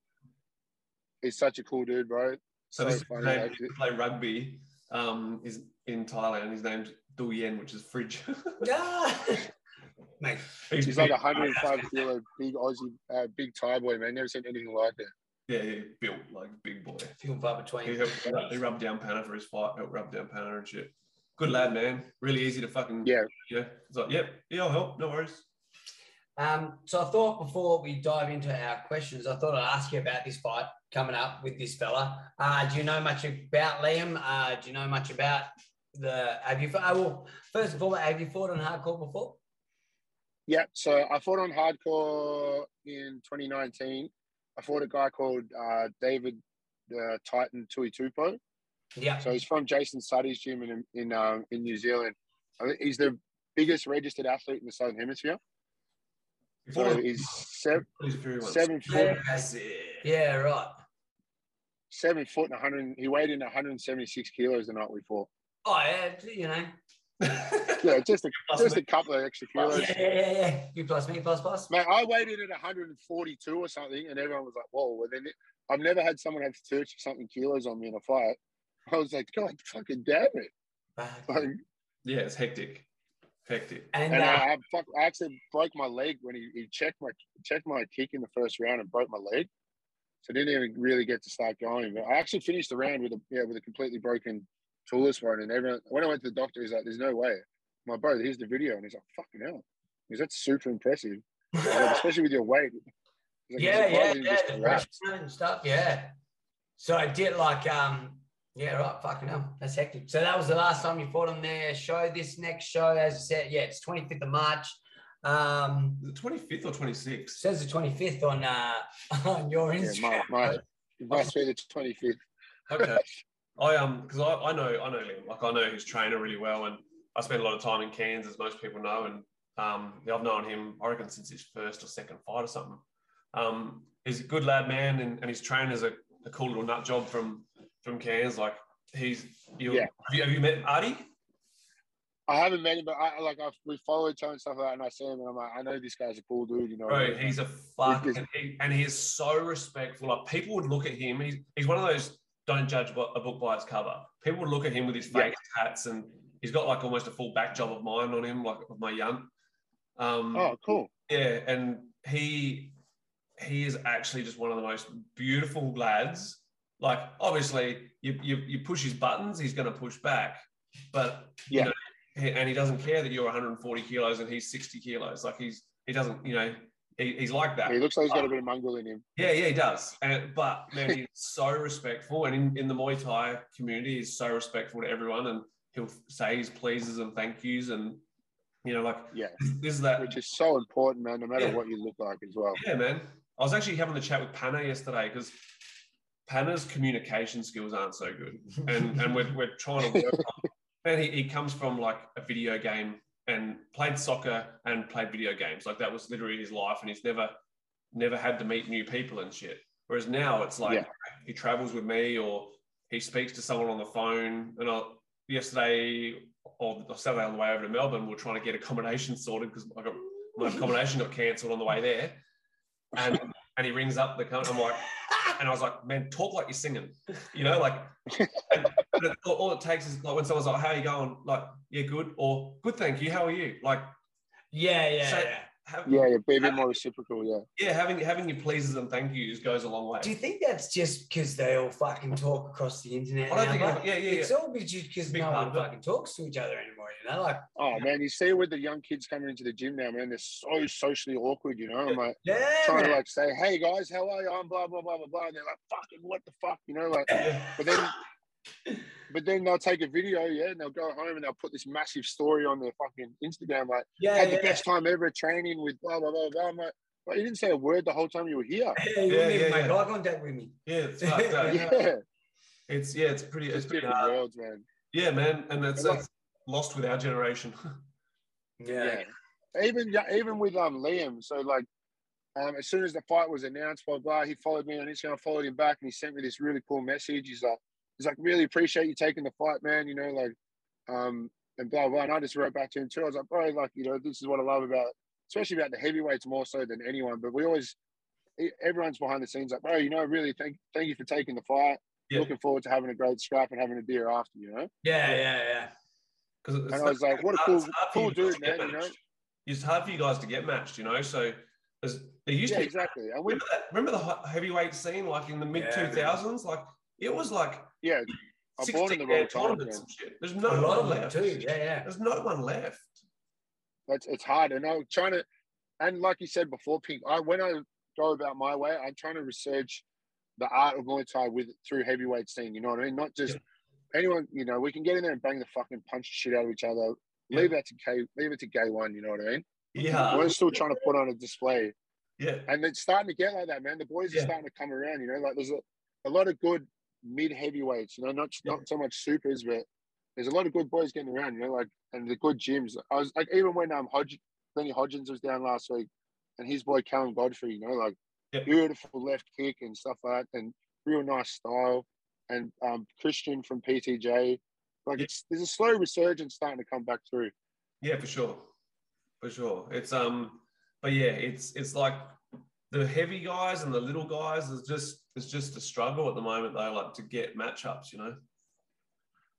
he's such a cool dude, bro. So So this funny. like, he play rugby. Um, he's in Thailand. His name's Du Yen, which is fridge. Yeah. Mate, he's like a 105 kilo big Aussie, uh, big Thai boy, man. Never seen anything like it. Yeah, he built like big boy. few and far between. He helped he rubbed down Panna for his fight. Helped rub down Panna and shit. good lad, man. Really easy to fucking Yeah. Yeah, it's like, yep, yeah, I'll help. No worries. Um, so I thought before we dive into our questions, I thought I'd ask you about this fight coming up with this fella. Uh, do you know much about Liam? Uh, do you know much about the? Have you? Uh, well, first of all, have you fought on hardcore before? Yeah, so I fought on hardcore in 2019. I fought a guy called uh, David the Titan Tui Tupo. Yeah. So he's from Jason Suddy's gym in in um, in New Zealand. I think he's the biggest registered athlete in the Southern Hemisphere. So he's seven, Please, seven foot, Yeah, yeah, right. Seven foot and 100. He weighed in 176 kilos the night we fought. Oh yeah, you know. Yeah, just a just me. a couple of extra kilos. yeah, yeah, yeah. You plus me, plus plus. Mate, I weighed in at 142 or something, and everyone was like, "Whoa!" Well, then I've never had someone have 30 something kilos on me in a fight. I was like, "God, fucking damn it!" Like, yeah, it's hectic. Hectic. And, and uh, I, I, fuck, I actually broke my leg when he, he checked my checked my kick in the first round and broke my leg. So I didn't even really get to start going. But I actually finished the round with a yeah with a completely broken for it. And everyone when I went to the doctor, he's like, "There's no way." My brother, here's the video, and he's like, "Fucking hell!" He's that's super impressive, Like, especially with your weight. Like, yeah, yeah, yeah, the pressure and stuff. Yeah. So I did like, um, yeah, right. Fucking hell, that's hectic. So that was the last time you fought on their show. This next show, as you said, yeah, it's 25th of March. Um, the 25th or 26th? says the 25th on uh on your Yeah, Instagram. my, my, it must be the 25th. Okay. I um because I, I know I know Liam. Like I know his trainer really well and I spent a lot of time in Cairns as most people know and um yeah, I've known him I reckon since his first or second fight or something. Um he's a good lad man and, and his trainer's a, a cool little nut job from from Cairns. Like he's you Yeah. have, you, have you met Artie? I haven't met him, but I like I've, we follow each other and stuff like that, and I see him, and I'm like, I know this guy's a cool dude, you know. Bro, he's a fuck, and, he, and he is so respectful. Like people would look at him. He's he's one of those don't judge a book by its cover. People would look at him with his Yeah. hats, and he's got like almost a full back job of mine on him, like of my young. Um, oh, cool. yeah, and he he is actually just one of the most beautiful lads. Like obviously, you you, you push his buttons, he's going to push back, but you Yeah. know, he- and he doesn't care that you're 140 kilos and he's 60 kilos. Like he's he doesn't, you know, he, he's like that. He looks like he's got a bit of mongrel in him. Yeah, yeah, he does. And but man, he's so respectful, and in, in the Muay Thai community, he's so respectful to everyone, and he'll say his pleases and thank yous, and you know, like Yeah, this is that. which is so important, man. No matter Yeah. what you look like as well. Yeah, man. I was actually having the chat with Panna yesterday because Panna's communication skills aren't so good, and and we're we're trying to work. on. Man, he, he comes from like a video game and played soccer and played video games. Like that was literally his life, and he's never never had to meet new people and shit. Whereas now it's like Yeah. he travels with me or he speaks to someone on the phone. And I, yesterday or Saturday on the way over to Melbourne, we are trying to get accommodation sorted because I got my accommodation got cancelled on the way there. And and he rings up the company. I'm like, and I was like, man, talk like you're singing, you know, like. and- but it- all, all it takes is like when someone's like, "How are you going?" Like, "Yeah, good," or "Good, thank you." How are you? Like, Yeah, yeah, So- yeah. have, Yeah, yeah, be a bit more reciprocal. Yeah, yeah, having having your pleases and thank yous goes a long way. Do you think that's just because they all fucking talk across the internet? I don't now, think. but Yeah, yeah, yeah. It's all just because Big no one fucking talks to each other anymore. You know, like Oh man, you see with the young kids coming into the gym now, man, they're so socially awkward. You know, I'm like yeah, trying to like say, "Hey guys, how are you?" I'm blah blah blah blah blah. And they're like, "Fucking what the fuck?" You know, like. But then, but then they'll take a video, yeah, and they'll go home and they'll put this massive story on their fucking Instagram, like, yeah, "Had yeah, the best time ever training with blah blah blah blah." I'm like, well, you didn't say a word the whole time you were here. yeah, you Yeah, wouldn't even yeah, make yeah. eye contact with me. Yeah, it's fucked up. Yeah, It's yeah, it's pretty. It's it's pretty hard. worlds, man. Yeah, man, and it's, And like- it's lost with our generation. Yeah, Yeah. Even yeah, even with um Liam, so like um as soon as the fight was announced, blah blah, he followed me on Instagram, I followed him back, and he sent me this really cool message. He's like, he's like, really appreciate you taking the fight, man. You know, like um and blah blah. And I just wrote back to him too. I was like, bro, like you know, this is what I love about, especially about the heavyweights more so than anyone. But we always, everyone's behind the scenes like, bro, you know, really thank thank you for taking the fight. Yeah. Looking forward to having a great scrap and having a beer after, you know. yeah, yeah, yeah. Because And I was like, what a cool, cool dude, man. You know. It's hard for you guys to get matched, you know. So there's, there used Yeah, to be exactly. And we, remember, that, remember the heavyweight scene, like in the mid two thousands, like it was like yeah, I'm born in the wrong time. tournaments Man. and shit. There's no a lot one of left. too. Yeah, yeah. There's no one left. It's it's hard, and I'm trying to, and like you said before, Pink. I when I go about my way, I'm trying to research the art of Muay Thai with through heavyweight scene. You know what I mean? Not just anyone. You know, we can get in there and bang the fucking punch the shit out of each other. Yeah. Leave that to K. Leave it to K-1. You know what I mean? Yeah. We're still trying to put on a display, Yeah. and it's starting to get like that, man. The boys Yeah. are starting to come around. You know, like there's a, a lot of good mid heavyweights. You know, not Yeah. not so much supers, but there's a lot of good boys getting around. You know, like and the good gyms. I was like even when um Hodg, Lenny Hodgins was down last week, and his boy Callum Godfrey. You know, like beautiful left kick and stuff like that, and real nice style. And um Christian from PTJ. Like it's there's a slow resurgence starting to come back through. Yeah, for sure, for sure. It's um, but yeah, it's it's like the heavy guys and the little guys is just it's just a struggle at the moment though, like to get matchups, you know.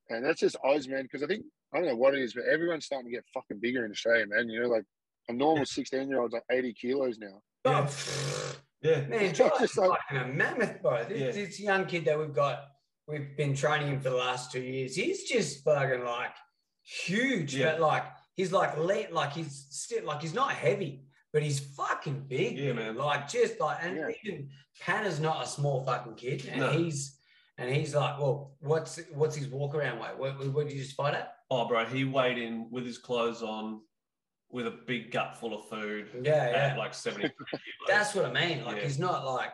And that's just Oz, man, because I think I don't know what it is, but everyone's starting to get fucking bigger in Australia, man. You know, like a normal 16 year old's like 80 kilos now. Yeah. Oh, Yeah, man, It's Josh just is like- fucking a mammoth, bro. This, Yeah. this young kid that we've got, we've been training him for the last two years. He's just fucking like huge, Yeah. but like he's like late, like he's still like he's not heavy, but he's fucking big. Yeah, man. Like just like, and Yeah. even Panna's not a small fucking kid, and No. he's and he's like, well, what's what's his walk around weight? What, what did you just fight at? Oh, bro, he weighed in with his clothes on, with a big gut full of food Yeah, at yeah. like seventy. That's what I mean. Like Yeah. he's not like,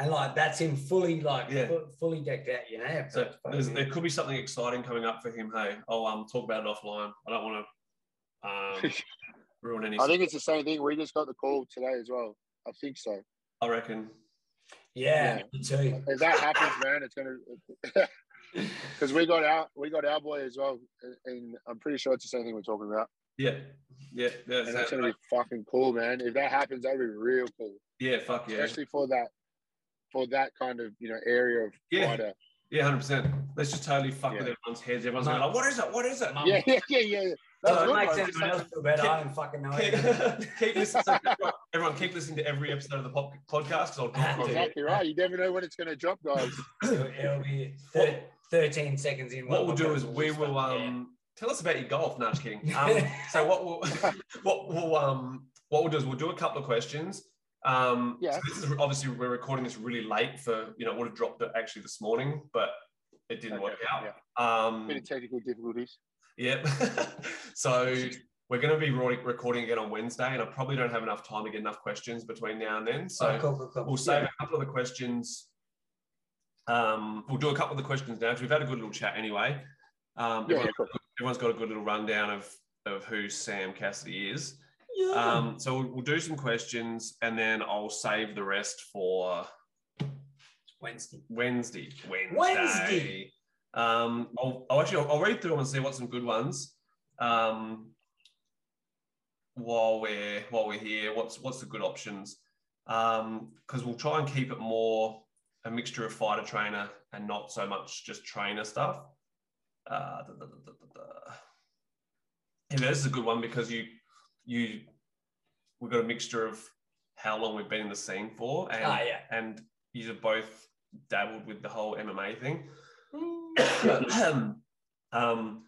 and like that's him fully like Yeah. fu- fully decked out. You know. So there's, there could be something exciting coming up for him. Hey, oh, I'll um talk about it offline. I don't want to um ruin any. I think it's the same thing. We just got the call today as well. I think so. I reckon. yeah, Yeah. me too. If that happens, man, it's gonna because we got our we got our boy as well, and I'm pretty sure it's the same thing we're talking about. Yeah, yeah, yeah. And that's gonna be fucking cool, man. If that happens, that'd be real cool, yeah, fuck yeah. especially for that for that kind of you know area of Yeah. fighter. Yeah, hundred percent. Let's just totally fuck Yeah. with everyone's heads. Everyone's Mum. going like, "What is it? What is it?" Mum. Yeah, yeah, yeah, yeah. That's So it makes bro. anyone else feel better. Keep- I don't fucking know. keep, it. keep listening. so everyone, everyone, keep listening to every episode of the pop, podcast. 'cause I'll drop it. Exactly right. You never know when it's gonna drop, guys. It'll, it'll be thir- 13 seconds in. What we'll do is we will fucking- um tell us about your golf. No, just kidding. Um, so what we'll what we'll um what we'll do is we'll do a couple of questions. Um, Yeah. so this is obviously we're recording this really late for you know it would have dropped it actually this morning, but it didn't work out. yeah. Um, Bit of technical difficulties. Yep. so we're going to be recording again on Wednesday, and I probably don't have enough time to get enough questions between now and then. So Oh, cool, cool, cool. we'll save a couple of the questions. Um, we'll do a couple of the questions now because we've had a good little chat anyway. Um, Yeah, everyone- yeah, cool. everyone's got a good little rundown of of who Sam Cassidy is. Yeah. Um, so we'll, we'll do some questions, and then I'll save the rest for Wednesday. Wednesday. Wednesday. Wednesday. Um, I'll, I'll actually I'll, I'll read through them and see what some good ones. Um, while we're while we're here, what's what's the good options? Um, because we'll try and keep it more a mixture of fighter trainer and not so much just trainer stuff. Uh, da, da, da, da, da, da. Yeah, this is a good one because you you we've got a mixture of how long we've been in the scene for and Ah, yeah. and you have both dabbled with the whole MMA thing. um,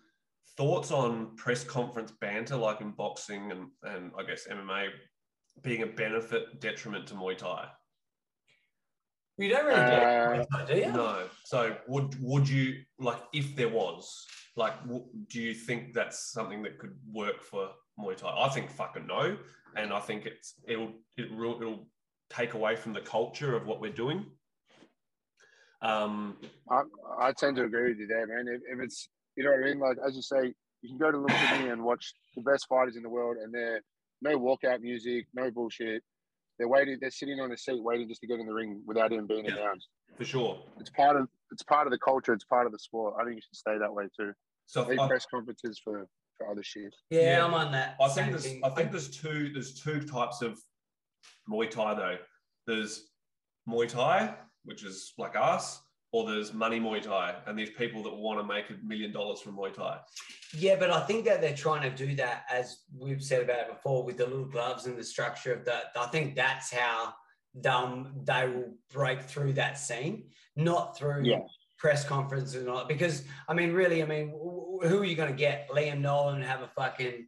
thoughts on press conference banter, like in boxing and, and I guess MMA, being a benefit detriment to Muay Thai? You don't really Uh, do it, do you? No. So would would you like if there was like w- do you think that's something that could work for Muay Thai? I think fucking no, and I think it's it'll it will it'll take away from the culture of what we're doing. Um, I, I tend to agree with you there, man. If, if it's, you know what I mean? Like, as you say, you can go to Lumpini and watch the best fighters in the world, and they're no walkout music, no bullshit. They're waiting, they're sitting on a seat waiting just to get in the ring without even being Yeah. announced. for sure. It's part of it's part of the culture, it's part of the sport. I think you should stay that way too. So press conferences for, for other shit. Yeah, Yeah. I'm on that. I think there's thing. I think there's two there's two types of Muay Thai though. There's Muay Thai, which is like us, or there's money Muay Thai, and these people that want to make a million dollars from Muay Thai. Yeah, but I think that they're trying to do that, as we've said about it before, with the little gloves and the structure of that. I think that's how um, they will break through that scene, not through Yeah. press conference and all because I mean, really, I mean, wh- who are you going to get? Liam Nolan have a fucking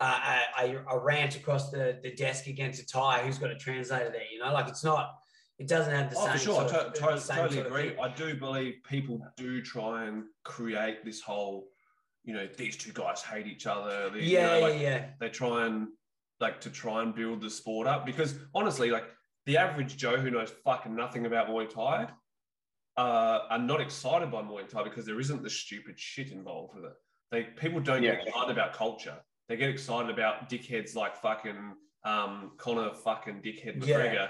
uh, a, a, a rant across the, the desk against a Thai? Who's got a translator there? You know, like it's not. It doesn't have the Oh, same. for sure. I sort of- to- to- totally agree. I do believe people do try and create this whole, you know, these two guys hate each other. the- you know, like, yeah, yeah. They try and like to try and build the sport up because honestly, like the average Joe who knows fucking nothing about Muay Thai uh, are not excited by Muay Thai because there isn't the stupid shit involved with it. They people don't Yeah. get excited about culture. They get excited about dickheads like fucking um, Conor fucking dickhead Yeah. McGregor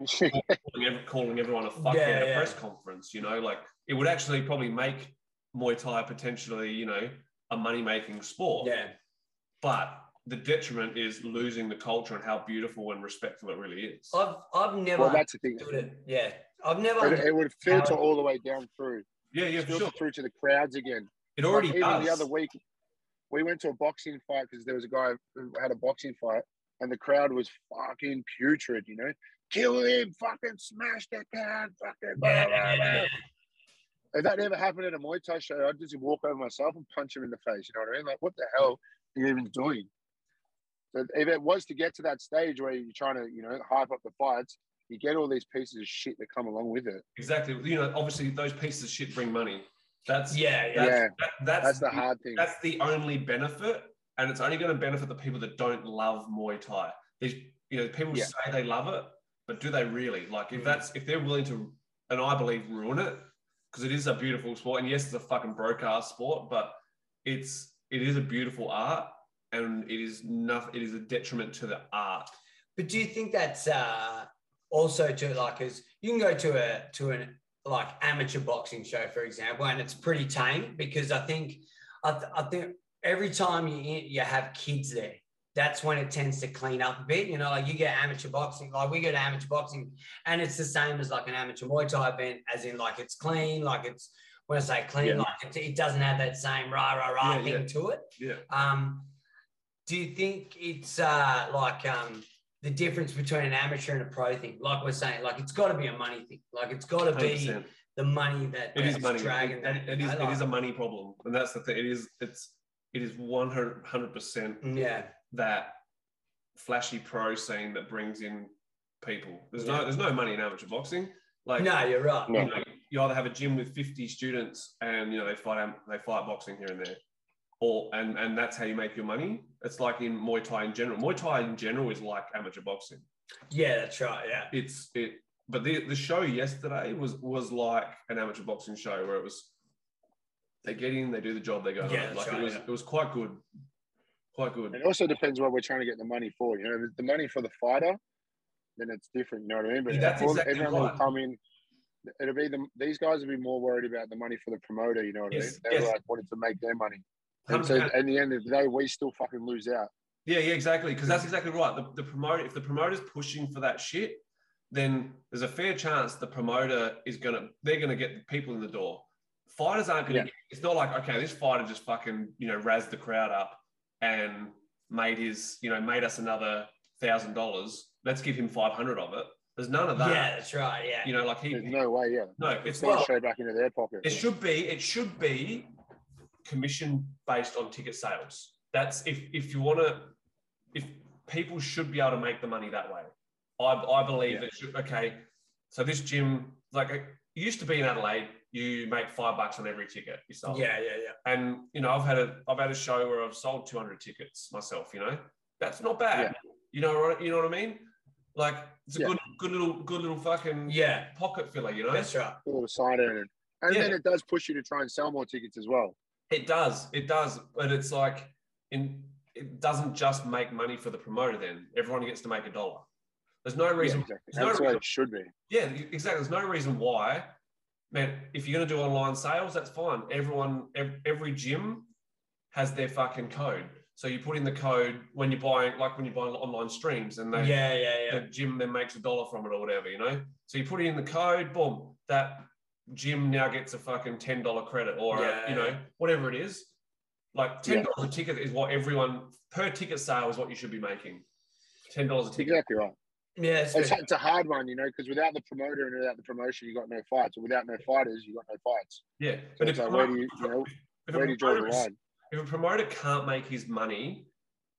calling, every, calling everyone a fuckhead Yeah, at a yeah. press conference. You know, like it would actually probably make Muay Thai potentially, you know, a money making sport. Yeah. But the detriment is losing the culture and how beautiful and respectful it really is. I've I've never well, that's the thing. it. Yeah, I've never. It, it would filter How- all the way down through, yeah, yeah, for filter sure. through to the crowds again. It already Like, even does. the other week, we went to a boxing fight because there was a guy who had a boxing fight, and the crowd was fucking putrid. You know, kill him, fucking smash that can, fucking. Blah, Yeah, blah, blah. If that ever happened at a Muay Thai show, I'd just walk over myself and punch him in the face. You know what I mean? Like, what the hell are you even doing? So if it was to get to that stage where you're trying to, you know, hype up the fights, you get all these pieces of shit that come along with it. exactly. You know, obviously those pieces of shit bring money. That's Yeah, yeah. that's, Yeah. that- that's, That's the hard thing. that's the only benefit, and it's only going to benefit the people that don't love Muay Thai. These, you know, people Yeah. say they love it, but do they really? Like, if Mm. that's if they're willing to, and I believe ruin it, because it is a beautiful sport, and yes, it's a fucking broadcast sport, but it's it is a beautiful art, and it is nothing. It is a detriment to the art. But do you think that's uh, also to like, as you can go to a to an like amateur boxing show, for example, and it's pretty tame because I think I, th- I think every time you you have kids there, that's when it tends to clean up a bit. You know, like you get amateur boxing, like we go to amateur boxing, and it's the same as like an amateur Muay Thai event, as in like it's clean, like it's when I say clean, Yeah. like it, it doesn't have that same rah rah rah Yeah, thing yeah. to it. Yeah. Um, do you think it's uh, like um, the difference between an amateur and a pro thing? Like we're saying, like it's got to be a money thing. Like it's got to be 100%. the money that It is money. dragging It- that. it- it is. know, It is a money problem, and that's the thing. It is. It's. It is one hundred percent mm, yeah, that flashy pro scene that brings in people. There's Yeah. no. There's no money in amateur boxing. Like no, you're right. You, know, you either have a gym with 50 students and you know they fight they fight boxing here and there, or and and that's how you make your money. It's like in Muay Thai in general. Muay Thai in general is like amateur boxing. Yeah, that's right. Yeah, It's it. But the the show yesterday was was like an amateur boxing show where it was they get in, they do the job, they go Yeah, home. Like right, it was yeah. it was quite good, quite good. It also depends what we're trying to get the money for. You know, if it's the money for the fighter, then it's different. You know what I mean? But Yeah, that's all- exactly everyone will come in. It'll be the these guys will be more worried about the money for the promoter. You know what Yes, I mean? They're yes. like wanting to make their money. And so 100%. at the end of the day, we still fucking lose out. Yeah, yeah, exactly. Because that's exactly right. The, the promoter, if the promoter's pushing for that shit, then there's a fair chance the promoter is gonna they're gonna get the people in the door. Fighters aren't gonna. Yeah. Get, it's not like okay, this fighter just fucking you know razzed the crowd up and made his you know made us another thousand dollars. Let's give him five hundred of it. There's none of that. yeah, that's right. Yeah, You know, like he. There's no way. Yeah, no, it's it's going not. straight back into their pocket. It should be. It should be commission based on ticket sales. That's if if you want to. If people should be able to make the money that way, I I believe Yeah. that should. Okay, so this gym like it used to be in Adelaide. You make five bucks on every ticket you sold. yeah, yeah, yeah. And you know, I've had a I've had a show where I've sold 200 tickets myself. You know, that's not bad. You know, what- you know what I mean? Like it's a Yeah. good good little good little fucking Yeah, pocket filler. You know, that's right. A little side earning. And Yeah. then it does push you to try and sell more tickets as well. It does. It does. But it's like in it doesn't just make money for the promoter then. Everyone gets to make a dollar. There's no Yeah, reason exactly. there's no That's the reason- it should be. yeah, exactly. There's no reason why. Man, if you're gonna do online sales, that's fine. Everyone, every, every gym has their fucking code. So you put in the code when you're buying, like when you're buying online streams, and they, Yeah, yeah, yeah. the gym then makes a dollar from it or whatever, you know. So you put in the code, boom, that gym now gets a fucking ten dollar credit or a- you know whatever it is. Like ten Yeah. dollars a ticket is what everyone per ticket sale is what you should be making. Ten dollars a ticket. Exactly right. Yeah, It's, especially- it's a hard one, you know, because without the promoter and without the promotion, you got no fights. Or without no fighters, you got no fights. Yeah, So but if, like, where do you, you know, where a do you draw the promoter line? if a promoter can't make his money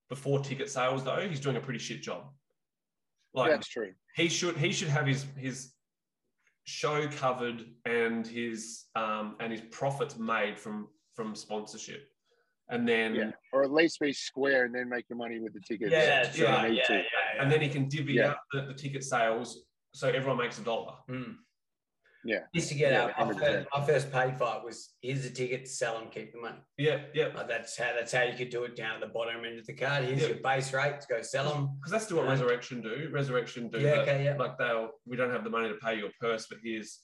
before ticket sales, though, he's doing a pretty shit job. Like That's true. he should he should have his his show covered and his um and his profits made from from sponsorship, and then Yeah. Or at least be square and then make your money with the tickets. yeah, that's if you right. Yeah, yeah, yeah. and then he can divvy Yeah. out the, the ticket sales so everyone makes a dollar. Mm. Yeah. Used to get Yeah, out. My first, my first paid fight was here's the ticket, sell them, keep the money. Yeah, yeah, Like that's how that's how you could do it down at the bottom end of the card. Here's Yeah. your base rates, go sell them. because that's what Yeah. Resurrection do. Resurrection do Yeah, that. okay, yeah. Like they'll we don't have the money to pay your purse, but here's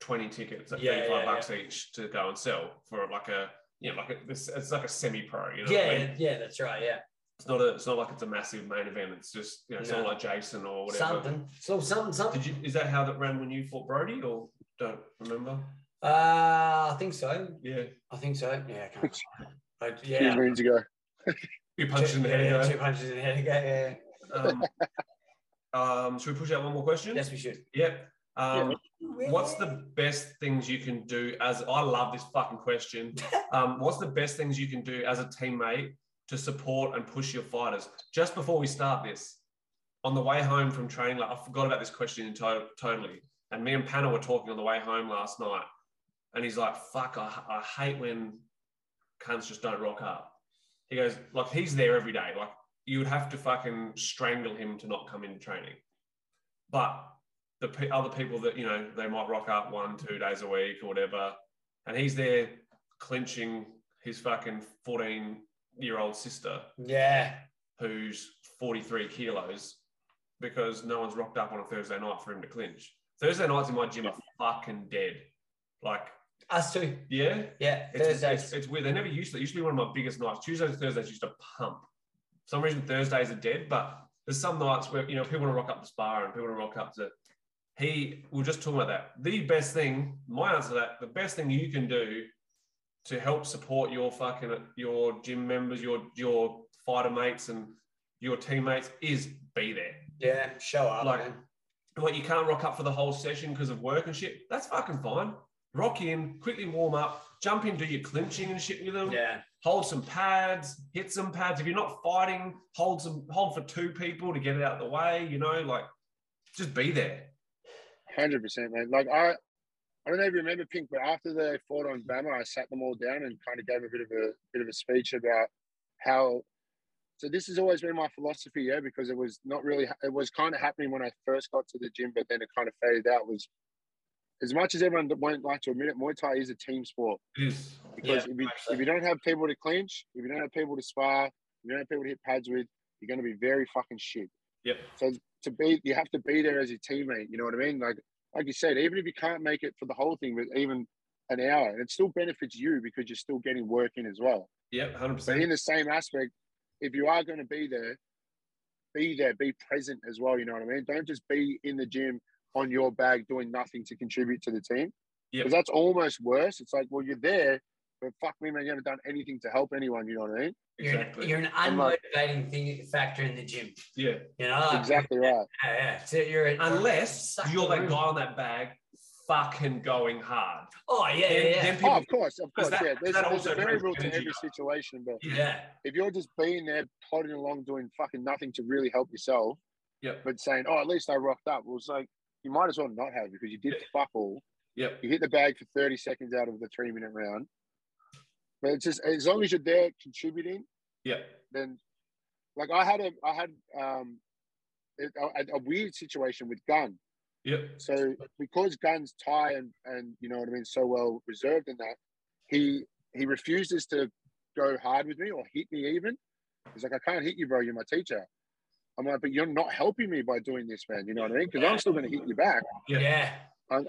twenty tickets at Yeah, thirty five yeah, bucks each to go and sell for like a you know like a this it's like a semi pro. You know, what I Yeah, mean? yeah, that's right. Yeah, it's not a it's not like it's a massive main event. It's just you know someone No. like Jason or whatever. something. So something, something. Did you is that how that ran when you fought Brody or don't remember? Uh, I think so. Yeah, I think so. Yeah, I can't. I, Few yeah. moons ago. you punched in the head. yeah, ago. two punches in the head ago. Yeah. Um, um, should we push out one more question? Yes, we should. Yep. Um, What's the best things you can do as I love this fucking question. Um, what's the best things you can do as a teammate to support and push your fighters? Just before we start this, on the way home from training, like I forgot about this question to- totally. And me and Panna were talking on the way home last night, and he's like, "Fuck, I, I hate when cunts just don't rock up." He goes, "Like he's there every day. Like you would have to fucking strangle him to not come into training." But the pe- other people that you know they might rock up one two days a week or whatever and he's there clinching his fucking 14 year old sister Yeah. who's 43 kilos because no one's rocked up on a thursday night for him to clinch thursday nights in my gym are fucking dead like Us too. yeah Yeah. it's, Thursdays. it's, it's weird they never used to it used to be one of my biggest nights tuesdays and thursdays used to pump for some reason thursdays are dead but there's some nights where you know people want to rock up the spa and people want to rock up to he we will just talk about that. The best thing, my answer to that, the best thing you can do to help support your fucking your gym members, your your fighter mates and your teammates is be there. yeah. Show up. Like- man. Like you can't rock up for the whole session because of work and shit. That's fucking fine. Rock in, quickly warm up, jump in, do your clinching and shit with them. Yeah. Hold some pads, hit some pads. If you're not fighting, hold some hold for two people to get it out of the way. You know, like just be there. Hundred percent, man. Like I, I don't know if you remember Pink, but after they fought on Bama, I sat them all down and kind of gave a bit of a bit of a speech about how. So this has always been my philosophy, yeah, because it was not really. It was kind of happening when I first got to the gym, but then it kind of faded out. Was as much as everyone won't like to admit it, Muay Thai is a team sport is. because Yeah, if, you, if you don't have people to clinch, if you don't have people to spar, if you don't have people to hit pads with, you're going to be very fucking shit. Yep. So to be, you have to be there as your teammate. You know what I mean? Like, like you said, even if you can't make it for the whole thing, but even an hour, and it still benefits you because you're still getting work in as well. Yep, hundred percent. in the same aspect, if you are going to be there, be there, be present as well. You know what I mean? Don't just be in the gym on your bag doing nothing to contribute to the team. Yep. Because that's almost worse. It's like, well, you're there, but fuck me, man, you haven't done anything to help anyone. You know what I mean? You're, Exactly. an, you're an I'm like- unmotivating thing factor in the gym. Yeah. You know, like, exactly right. Yeah, yeah. So you're an, Unless Suck you're that guy on that bag fucking going hard. Oh yeah, Then- yeah, yeah. then Oh, people- of course, of course, that- yeah. There's, there's also a variable bring to every situation, but yeah. if you're just being there, plodding along, doing fucking nothing to really help yourself, Yep. but saying, "Oh, at least I rocked up," well, it's like you might as well not have because you did Yeah. fuck all. Yep. You hit the bag for 30 seconds out of the three minute round. But it's just as long as you're there contributing, yeah. then like I had a I had um a, a, a weird situation with Gun. Yeah. So because Gun's Thai and and you know what I mean, so well reserved in that, he he refuses to go hard with me or hit me even. He's like, I can't hit you, bro. You're my teacher. I'm like, but you're not helping me by doing this, man. You know what I mean? Because I'm still going to hit you back. Yeah. Yeah.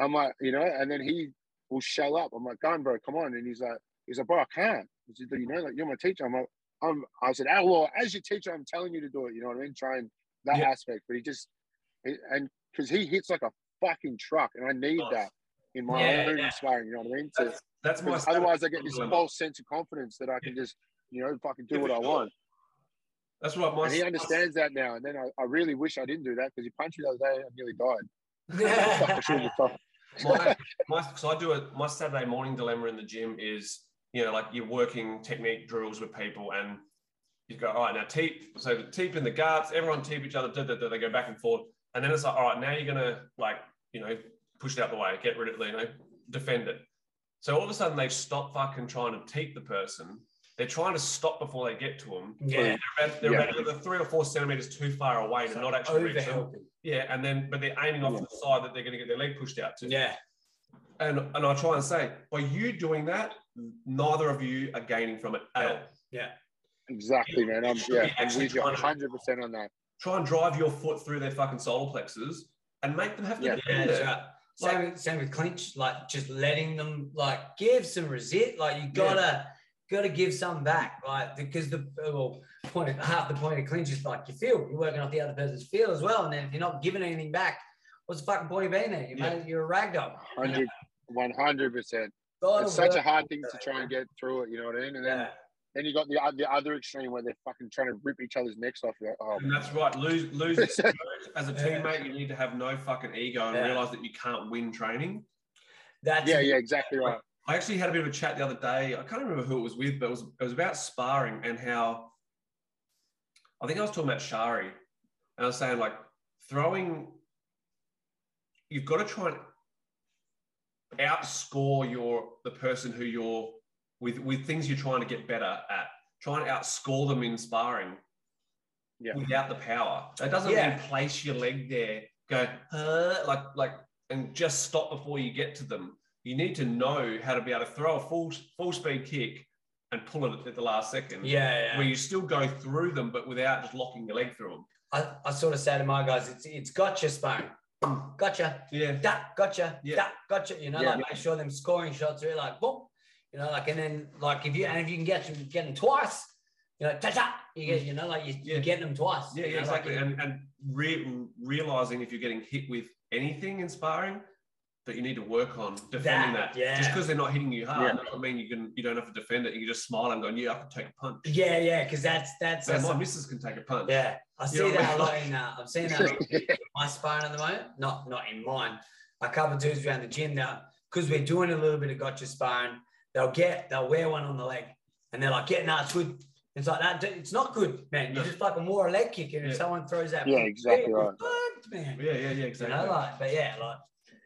I'm like, you know, and then he will shell up. I'm like, Gun, bro, come on. And he's like, he's like, bro, I can't. He said, you know, like you're my teacher. I'm like, I'm, I said, oh, well, as your teacher, I'm telling you to do it. You know what I mean? Trying that Yeah. aspect, but he just, and because he hits like a fucking truck, and I need Nice. that in my Yeah, own yeah. sparring. You know what I mean? That's, that's my otherwise, I get this false sense of confidence that I can just, you know, fucking do what I want. That's right. My and he understands that now. And then I, I really wish I didn't do that because he punched me the other day and I nearly died. Fuck, I shouldn't have fucked. my, my so I do it. My Saturday morning dilemma in the gym is you know like you're working technique drills with people and you go all right now teep so teep in the guards everyone teep each other da, da, da, they go back and forth and then it's like all right now you're gonna like you know push it out the way get rid of it you know defend it so all of a sudden they stop fucking trying to teep the person they're trying to stop before they get to them yeah. they're, about, they're, Yeah. about three or four centimeters too far away to not actually reach them yeah and then but they're aiming off Yeah. to the side that they're going to get their leg pushed out to Yeah. And and I try and say, by you doing that, neither of you are gaining from it at all. Yeah. Exactly, man. I'm yeah, be I'm with you 100 percent on that. Try and drive your foot through their fucking solar plexus and make them have to Yeah. Yeah, defend that's it. right. Same, with, same with clinch, like just letting them like give some resist. Like you gotta gotta give some back, right? because the well, point of, half the point of clinch is like you feel you're working off the other person's feel as well, and then if you're not giving anything back, what's the fucking point of being there? You Yeah. mate, you're a rag doll. 100, 100 percent. It's such a hard thing to try and get through it. You know what I mean? And then Yeah. then you got the the other extreme where they're fucking trying to rip each other's necks off. You're like, oh, And that's right. Lose lose as a Yeah. teammate, you need to have no fucking ego and Yeah. realize that you can't win training. That's yeah, yeah, exactly right. I actually had a bit of a chat the other day. I can't remember who it was with, but it was it was about sparring and how I think I was talking about Shari, and I was saying like throwing. You've got to try and outscore your the person who you're with with things you're trying to get better at. Try and outscore them in sparring Yeah. without the power. That doesn't Yeah. mean place your leg there, go uh, like like, and just stop before you get to them. You need to know how to be able to throw a full full speed kick and pull it at the last second. yeah, yeah. Where you still go through them, but without just locking your leg through them. I, I sort of say to my guys, it's it's gotcha sparring. Gotcha. Yeah. Da, gotcha. Yeah. Da, gotcha. You know, Yeah. like make sure them scoring shots are like boom. You know, like and then like if you and if you can get them get them twice, you know, ta ta, you get you know like you, Yeah. you get them twice. Yeah, yeah, know, like, exactly. and and re- realizing if you're getting hit with anything in sparring, that you need to work on defending That, that. yeah. Just because they're not hitting you hard Yeah. doesn't mean you can you don't have to defend it. You can just smile and go, yeah, I can take a punch. yeah, yeah, because that's that's, So that's my missus can take a punch. yeah. I see know that a lot in uh, I'm seeing that in my sparring at the moment. Not not in mine. A couple of dudes around the gym now because we're doing a little bit of gotcha sparring. They'll get they'll wear one on the leg and they're like, yeah, no, it's good. It's like that. It's not good, man. You No. just fucking wore a leg kick, and if someone throws that, Yeah, exactly you're right. fucked, man. Yeah, yeah, yeah, You exactly. know, like, but yeah, like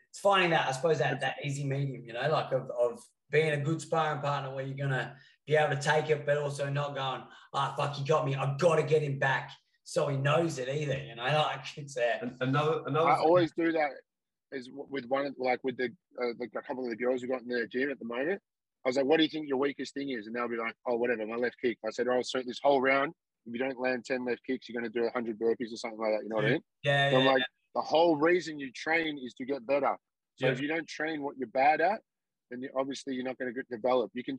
it's finding that I suppose that that easy medium, you know, like of, of being a good sparring partner where you're gonna be able to take it, but also not going, ah, fuck, he got me. I've got to get him back so he knows it either, you know, like it's uh, another another I thing- always do that. Is with one of like with the uh, like a couple of the girls who got in the gym at the moment. I was like, "What do you think your weakest thing is?" And they'll be like, "Oh, whatever, my left kick." I said, "Oh, so this whole round, if you don't land ten left kicks, you're going to do hundred burpees or something like that." You know what I mean? yeah, So I'm yeah, like, the whole reason you train is to get better. So Yeah. if you don't train what you're bad at, then you, obviously you're not going to develop. You can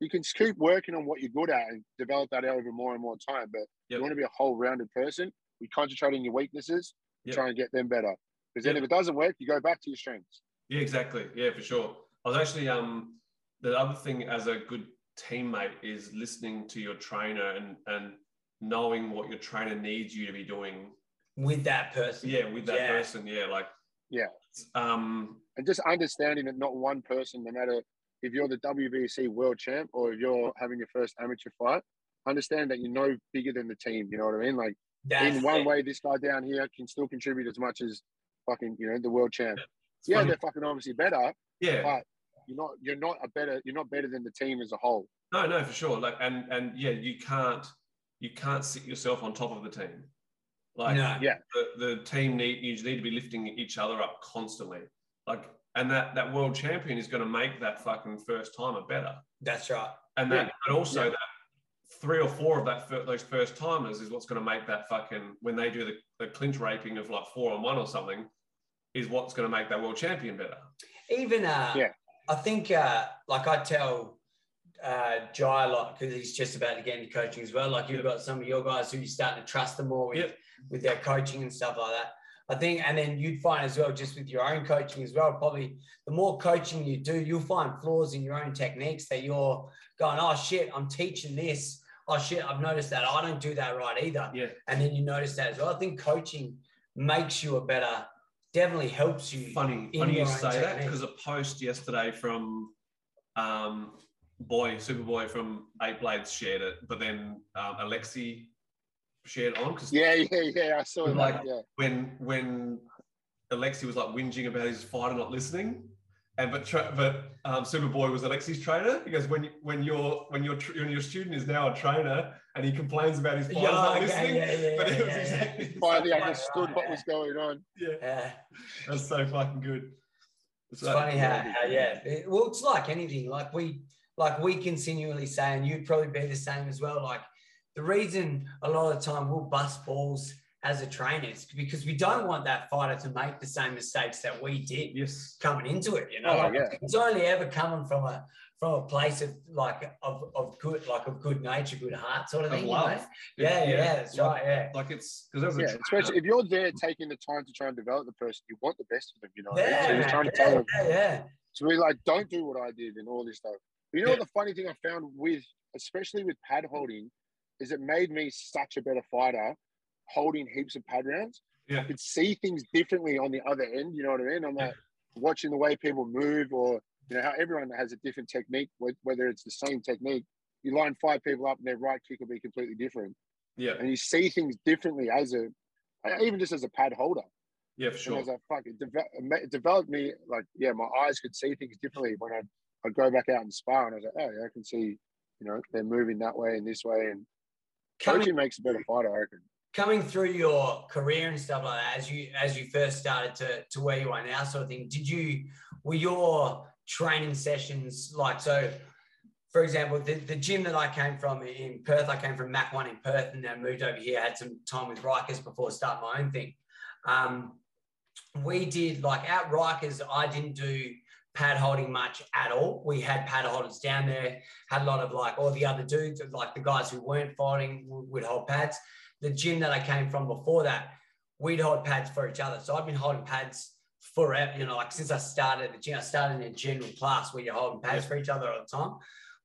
you can keep working on what you're good at and develop that over more and more time. But Yep. you want to be a whole rounded person. We concentrate on your weaknesses, Yep. try and get them better. Because then Yep. if it doesn't work, you go back to your strengths. Yeah, exactly. Yeah, for sure. I was actually um the other thing as a good teammate is listening to your trainer and and knowing what your trainer needs you to be doing. with that person. Yeah, with that Yeah. person. Yeah, like Yeah. Um And just understanding that not one person, no matter if you're the WBC world champ or if you're having your first amateur fight, understand that you're no bigger than the team. You know what I mean? Like That's in one it. way, this guy down here can still contribute as much as fucking, you know, the world champ. it's Yeah, funny. they're fucking obviously better, yeah. but you're not you're not a better you're not better than the team as a whole. No, no, for sure. Like, and and yeah, you can't you can't sit yourself on top of the team. Like, no. Yeah. the, the team need you need to be lifting each other up constantly. Like, and that that world champion is going to make that fucking first timer better. That's right. And that, Yeah. but also Yeah. that three or four of that fir- those first timers is what's going to make that fucking when they do the, the clinch raping of like four on one or something, is what's going to make that world champion better. Even uh, Yeah. I think uh, like I tell uh, Jai a lot because he's just about to get into coaching as well. Like you've got some of your guys who you're starting to trust them more with, Yep. with their coaching and stuff like that. I think, and then you'd find as well, just with your own coaching as well, probably the more coaching you do, you'll find flaws in your own techniques that you're going, oh shit, I'm teaching this. oh shit, I've noticed that. I don't do that right either. Yeah. And then you notice that as well. I think coaching makes you a better, definitely helps you. Funny, funny you say that because a post yesterday from um, Boy, Superboy from Eight Blades shared it, but then um, Alexi shared on because Yeah, yeah, yeah. I saw it. Like- Yeah. when when Alexi was like whinging about his fighter not listening, and but tra- but um, Superboy was Alexi's trainer. He goes when you- when your when your tr- when your student is now a trainer and he complains about his fighter Yeah, not okay, listening. yeah, yeah, but it yeah, was yeah, exactly the Finally same. understood what right, was going on. Yeah, Yeah. that's so fucking good. It's funny how, how yeah. It- well, it's like anything. Like we, like we continually say, and you'd probably be the same as well. Like the reason a lot of the time we'll bust balls as a trainer is because we don't want that fighter to make the same mistakes that we did Yes. coming into it. You know, Oh, Like, yeah. it's only ever coming from a from a place of like of, of good like of good nature, good heart sort of Of thing. you know? love. Yeah, yeah, that's like, right. Yeah. Like it's because Yeah, trainer- especially if you're there taking the time to try and develop the person, you want the best of them, you know. what I mean? Yeah, so you're trying to yeah, them. yeah, yeah. So we're like, don't do what I did and all this stuff. But you know Yeah. the funny thing I found with, especially with pad holding, is it made me such a better fighter holding heaps of pad rounds. Yeah. I could see things differently on the other end. You know what I mean? I'm like watching the way people move or, you know, how everyone has a different technique, whether it's the same technique. You line five people up and their right kick will be completely different. yeah, And you see things differently as a, even just as a pad holder. yeah, for And I sure. was like, fuck, it, deve- it developed me like, yeah, my eyes could see things differently when I'd, I'd go back out and spar and I was like, oh, yeah, I can see, you know, they're moving that way and this way. And Coming coaching makes a better fighter, I reckon. coming through your career and stuff like that, as you as you first started to to where you are now, sort of thing, did you were your training sessions like so? For example, the, the gym that I came from in Perth, I came from Mac One in Perth, and then moved over here. Had some time with Rikers before starting my own thing. Um, we did like at Rikers, I didn't do pad holding much at all. We had pad holders down there, had a lot of like all the other dudes, like the guys who weren't fighting would, hold pads the gym that I came from before that, we'd hold pads for each other. So I've been holding pads forever, you know, like since I started the gym, I started in a general class where you're holding pads for each other all the time.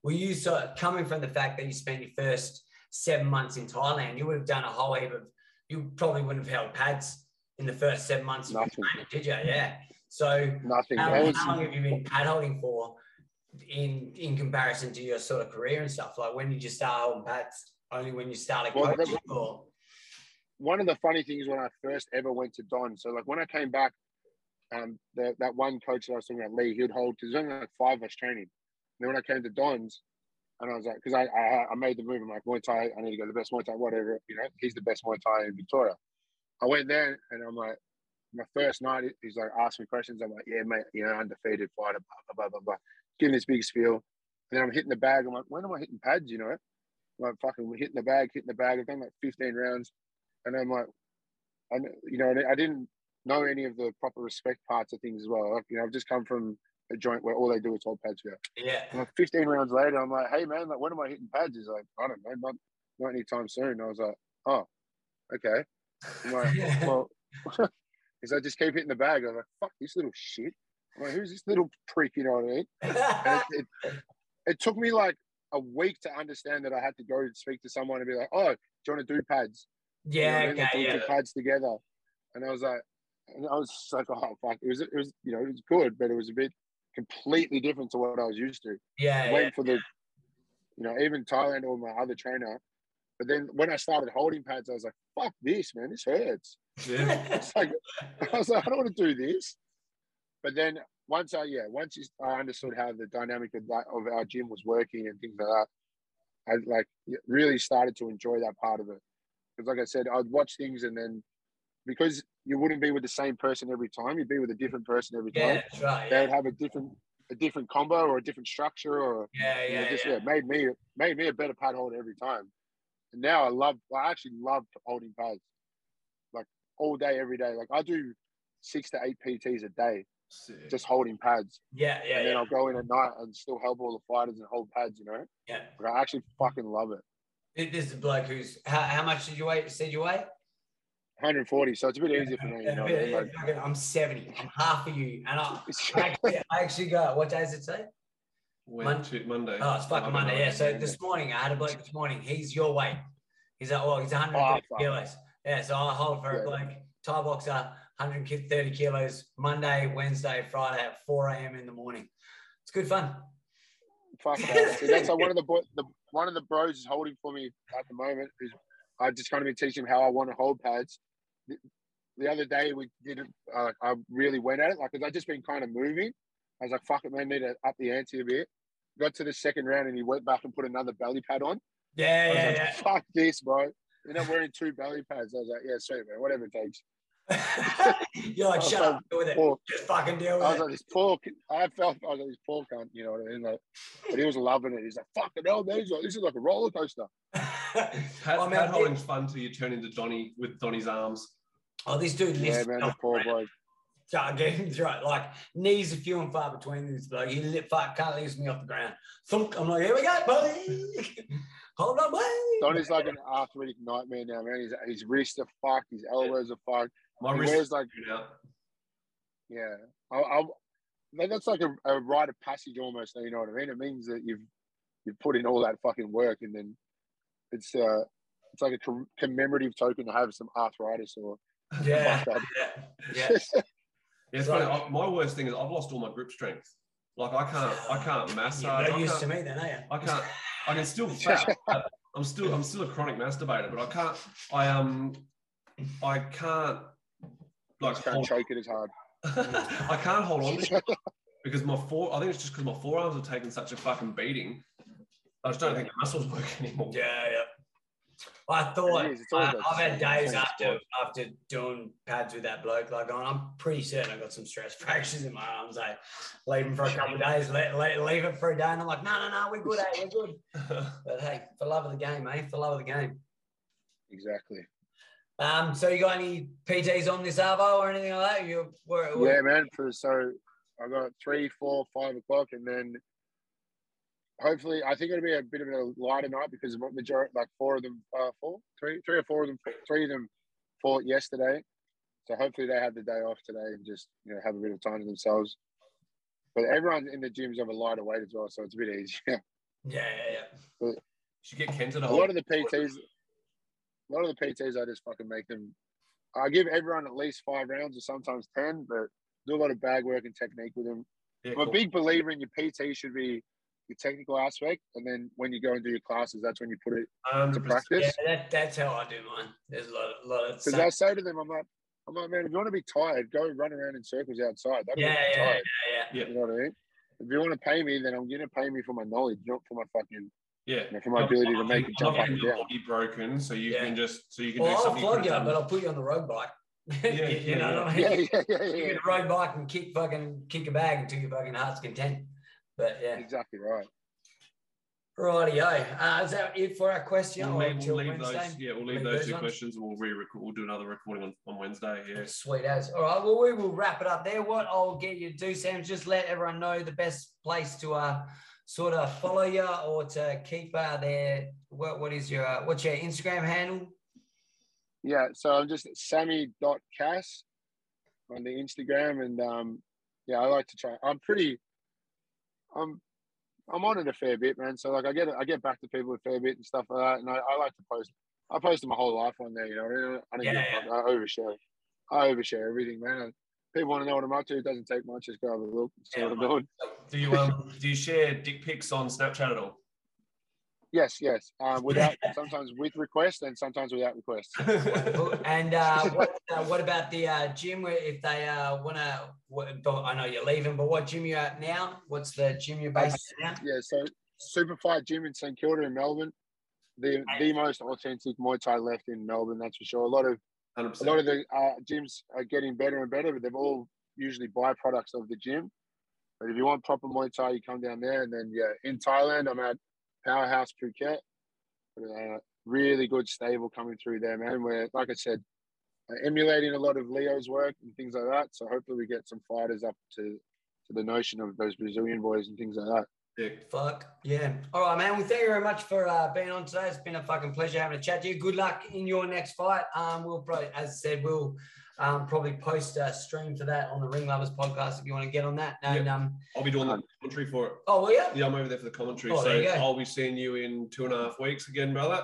Well, you so coming from the fact that you spent your first seven months in Thailand, you would have done a whole heap of, you probably wouldn't have held pads in the first seven months of your Nothing. training, did you? Yeah. So Nothing. how, how long have you been pad holding for in in comparison to your sort of career and stuff? Like when did you start holding pads? Only when you started Well, coaching or one of the funny things when I first ever went to Don. So like when I came back, um, the, that one coach that I was talking about, Lee, he'd hold because there's only like five of us training. And then when I came to Don's, and I was like, because I, I I made the move. I'm like Muay Thai. I need to go to the best Muay Thai, whatever. You know, he's the best Muay Thai in Victoria. I went there and I'm like, my first night, he's like asking me questions. I'm like, yeah, mate, you know, undefeated fighter, blah blah blah blah. blah. Giving this big spiel, and then I'm hitting the bag. I'm like, when am I hitting pads? You know, I'm like fucking we're hitting the bag, hitting the bag. I've done like 15 rounds, and I'm like, I you know, I didn't know any of the proper respect parts of things as well. Like, you know, I've just come from a joint where all they do is hold pads here. yeah. And like 15 rounds later, I'm like, hey man, like when am I hitting pads? He's like, I don't know, but not not anytime soon. I was like, oh, okay. I'm like, well, he's like, just keep hitting the bag. I'm like, fuck this little shit. I'm like, who's this little prick? You know what I mean? It, it, it took me like a week to understand that I had to go and speak to someone and be like, oh, do you want to do pads? You know yeah, I mean? Okay, do pads together. And I was like, and I was like, oh fuck, it was it was you know it was good, but it was a bit completely different to what I was used to. Yeah, waiting yeah. for the, you know, even Thailand or my other trainer. But then when I started holding pads, I was like, fuck this, man, this hurts. Yeah. It's like, I was like, I don't want to do this. But then once I, yeah, once I understood how the dynamic of that, of our gym was working and things like that, I like really started to enjoy that part of it. Because like I said, I'd watch things and then because you wouldn't be with the same person every time, you'd be with a different person every time. yeah, that's right. They Yeah, would have a different a different combo or a different structure or yeah, you know, just yeah. yeah, made me made me a better pad holder every time. And now I love I actually love holding pads. Like all day, every day. Like I do six to eight PTs a day Sick. just holding pads. Yeah, yeah, and then yeah. I'll go in at night and still help all the fighters and hold pads, you know? yeah. But I actually fucking love it. This- is a bloke who's how, how much did you weigh? Said you weigh? 140, so it's a bit easier for me, you know. yeah, like, I'm 70. I'm half of you. And I, I, actually, I actually go, what day does it say? When, Mon- Tu- Monday. Oh, it's fucking don't Monday. Yeah. So this morning I had a bloke this morning. He's your weight. He's like, well, he's 130 Oh, kilos. Yeah. So I hold for a Yeah. bloke, Thai boxer, 130 kilos, Monday, Wednesday, Friday at 4 a.m. in the morning. It's good fun. Fuck that. See, that's like one of the, boy, the one of the bros is holding for me at the moment. Is I just kind of been teaching him how I want to hold pads. The, the other day we did it. Uh, I really went at it, like, cause I just been kind of moving. I was like, "Fuck it, man, need to up the ante a bit." Got to the second round and he went back and put another belly pad on. Yeah, I was yeah, like, yeah. "Fuck this, bro." You're not wearing two belly pads. I was like, "Yeah, sweet, man. Whatever it takes." You're like, I was shut like, up, deal with it. Poor, Just fucking deal with it. I was it. like, "This poor." I felt I was like, "This poor cunt," you know what I mean? Like, but he was loving it. He's like, "Fucking hell, man! He's like, this is like a roller coaster." Pad, Oh, man, pad holding's fun till you turn into Donny with Donny's arms. oh, this dude Yeah, lifts man, the off the poor ground. bloke. Can't get him through it. Like knees are few and far between this bloke. He lit fuck, can't lift me off the ground. Thunk. I'm like, here we go, buddy. Hold on, buddy. Donny's like an arthritic nightmare now, man. His, his wrists are fucked, his elbows are fucked. My He wrist wears is like, out. yeah, I, I, man, that's like a, a rite of passage almost. You know what I mean? It means that you've you've put in all that fucking work, and then it's uh, it's like a com- commemorative token to have some arthritis or Yeah, yeah, yeah. Yeah, it's funny. I, my worst thing is I've lost all my grip strength. Like I can't, I can't massage. You're I not used can't- to me then, are you? I can't. I can still fap. but I'm still. I'm still a chronic masturbator, but I can't. I um. I can't. Like Just can't hold, choke it as hard. I can't hold on to shit because my fore. I think it's just because my forearms have taken such a fucking beating. I just don't think the muscles work anymore. Yeah, yeah. I thought is, I, I've had days after after doing pads with that bloke. Like, going, I'm pretty certain I got some stress fractures in my arms. I leave them for a couple of days, let, let, leave it for a day, and I'm like, no, no, no, we're good, eh? We're good. But hey, for love of the game, eh? For love of the game. Exactly. Um, so you got any PTs on this Arvo or anything like that? You were, Yeah, man. For so I got three, four, five o'clock, and then hopefully I think it'll be a bit of a lighter night because the majority, like four of them, uh, four, three, three or four of them, three of them fought yesterday. So hopefully they had the day off today and just you know have a bit of time to themselves. But everyone in the gyms have a lighter weight as well, so it's a bit easier. yeah, yeah, yeah. Should get Kenta to a lot of the PTs, a lot of the PTs, I just fucking make them. I give everyone at least five rounds or sometimes ten, but do a lot of bag work and technique with them. Yeah, I'm a big believer in your PT should be your technical aspect, and then when you go and do your classes, that's when you put it to practice. Yeah, that, that's how I do mine. There's a lot, of, lot of Because I say to them, I'm like, I'm like, man, if you want to be tired, go run around in circles outside. That'll yeah, make yeah, tired. yeah, yeah. You know what I mean? If you want to pay me, then I'm going to pay me for my knowledge, not for my fucking, Yeah. you know, for my ability to make it jump up and down. Be broken, so you Yeah. can just so you can Well, do I'll something. flog you, have but. I'll put you on the road bike. Yeah, you yeah, know what I mean? Yeah, yeah, yeah, You yeah. can ride bike and kick fucking kick a bag until your fucking heart's content. But yeah, Exactly right. rightio. Uh, is that it for our question? We'll leave, we'll leave those. Yeah, we'll leave, Leave those those two ones? questions. We'll re-record. We'll do another recording on, on Wednesday. Yeah. Sweet as. All right. Well, we will wrap it up there. What I'll get you to do, Sam, is just let everyone know the best place to uh sort of follow you or to keep uh their what what is your uh, what's your Instagram handle? Yeah, so I'm just sammy.cass on the Instagram and um yeah, I like to try I'm pretty I'm I'm on it a fair bit, man. So like I get I get back to people a fair bit and stuff like that. And I, I like to post I post my whole life on there, you know. I don't, I don't give Yeah. I overshare. I overshare everything, man. People want to know what I'm up to. It doesn't take much. Just go have a look, see Yeah, what I'm doing. Do you um do you share dick pics on Snapchat at all? Yes, yes. Um, without sometimes with request and sometimes without request. and uh, what, uh, what about the uh, gym where if they uh, want to, I know you're leaving, but what gym you at now? What's the gym you're based at now? Yeah, so Superfight Gym in St Kilda in Melbourne, the the most authentic Muay Thai left in Melbourne, that's for sure. A lot of Hundred a lot of the uh, gyms are getting better and better, but they're all usually byproducts of the gym. But if you want proper Muay Thai, you come down there. And then yeah, in Thailand, I'm at Powerhouse Phuket. Uh, really good stable coming through there, man. We're like I said, uh, emulating a lot of Leo's work and things like that. So hopefully we get some fighters up to to the notion of those Brazilian boys and things like that. Yeah. Fuck yeah! All right, man. Well, thank you very much for uh, being on today. It's been a fucking pleasure having a chat to you. Good luck in your next fight. Um, we'll probably, as I said, we'll um, probably post a stream for that on the Ring Lovers podcast if you want to get on that. And um, I'll be doing the commentary for it. oh well, yeah, Yeah, I'm over there for the commentary. Oh, so there you go. I'll be seeing you in two and a half weeks again, brother.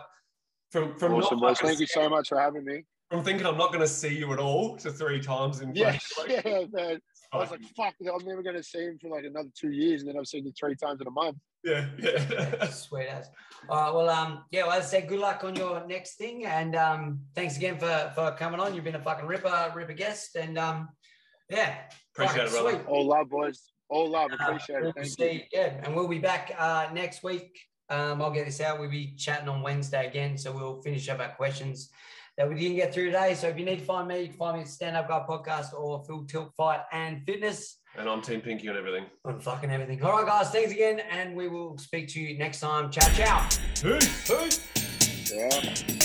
From from Awesome, not Thank you so much for having me. from thinking I'm not going to see you at all to three times in Yeah, fucking- yeah, man. I was like, fuck, I'm never going to see him for like another two years, and then I've seen him three times in a month. yeah, yeah. sweet as. All right, well, um, yeah, well, as I said, good luck on your next thing, and um, thanks again for for coming on. You've been a fucking ripper, ripper guest, and um, yeah, Appreciate it, fucking brother. sweet. All love, boys. All love. Uh, Appreciate we'll it. Thank you. see, yeah, and we'll be back uh, next week. Um, I'll get this out. We'll be chatting on Wednesday again, so we'll finish up our questions that we didn't get through today. So if you need to find me, you can find me at Stand Up Guy Podcast or Full Tilt Fight and Fitness And I'm Team Pinky on everything. on fucking everything. All right, guys, thanks again, and we will speak to you next time. Ciao, ciao. Peace. Peace. Yeah.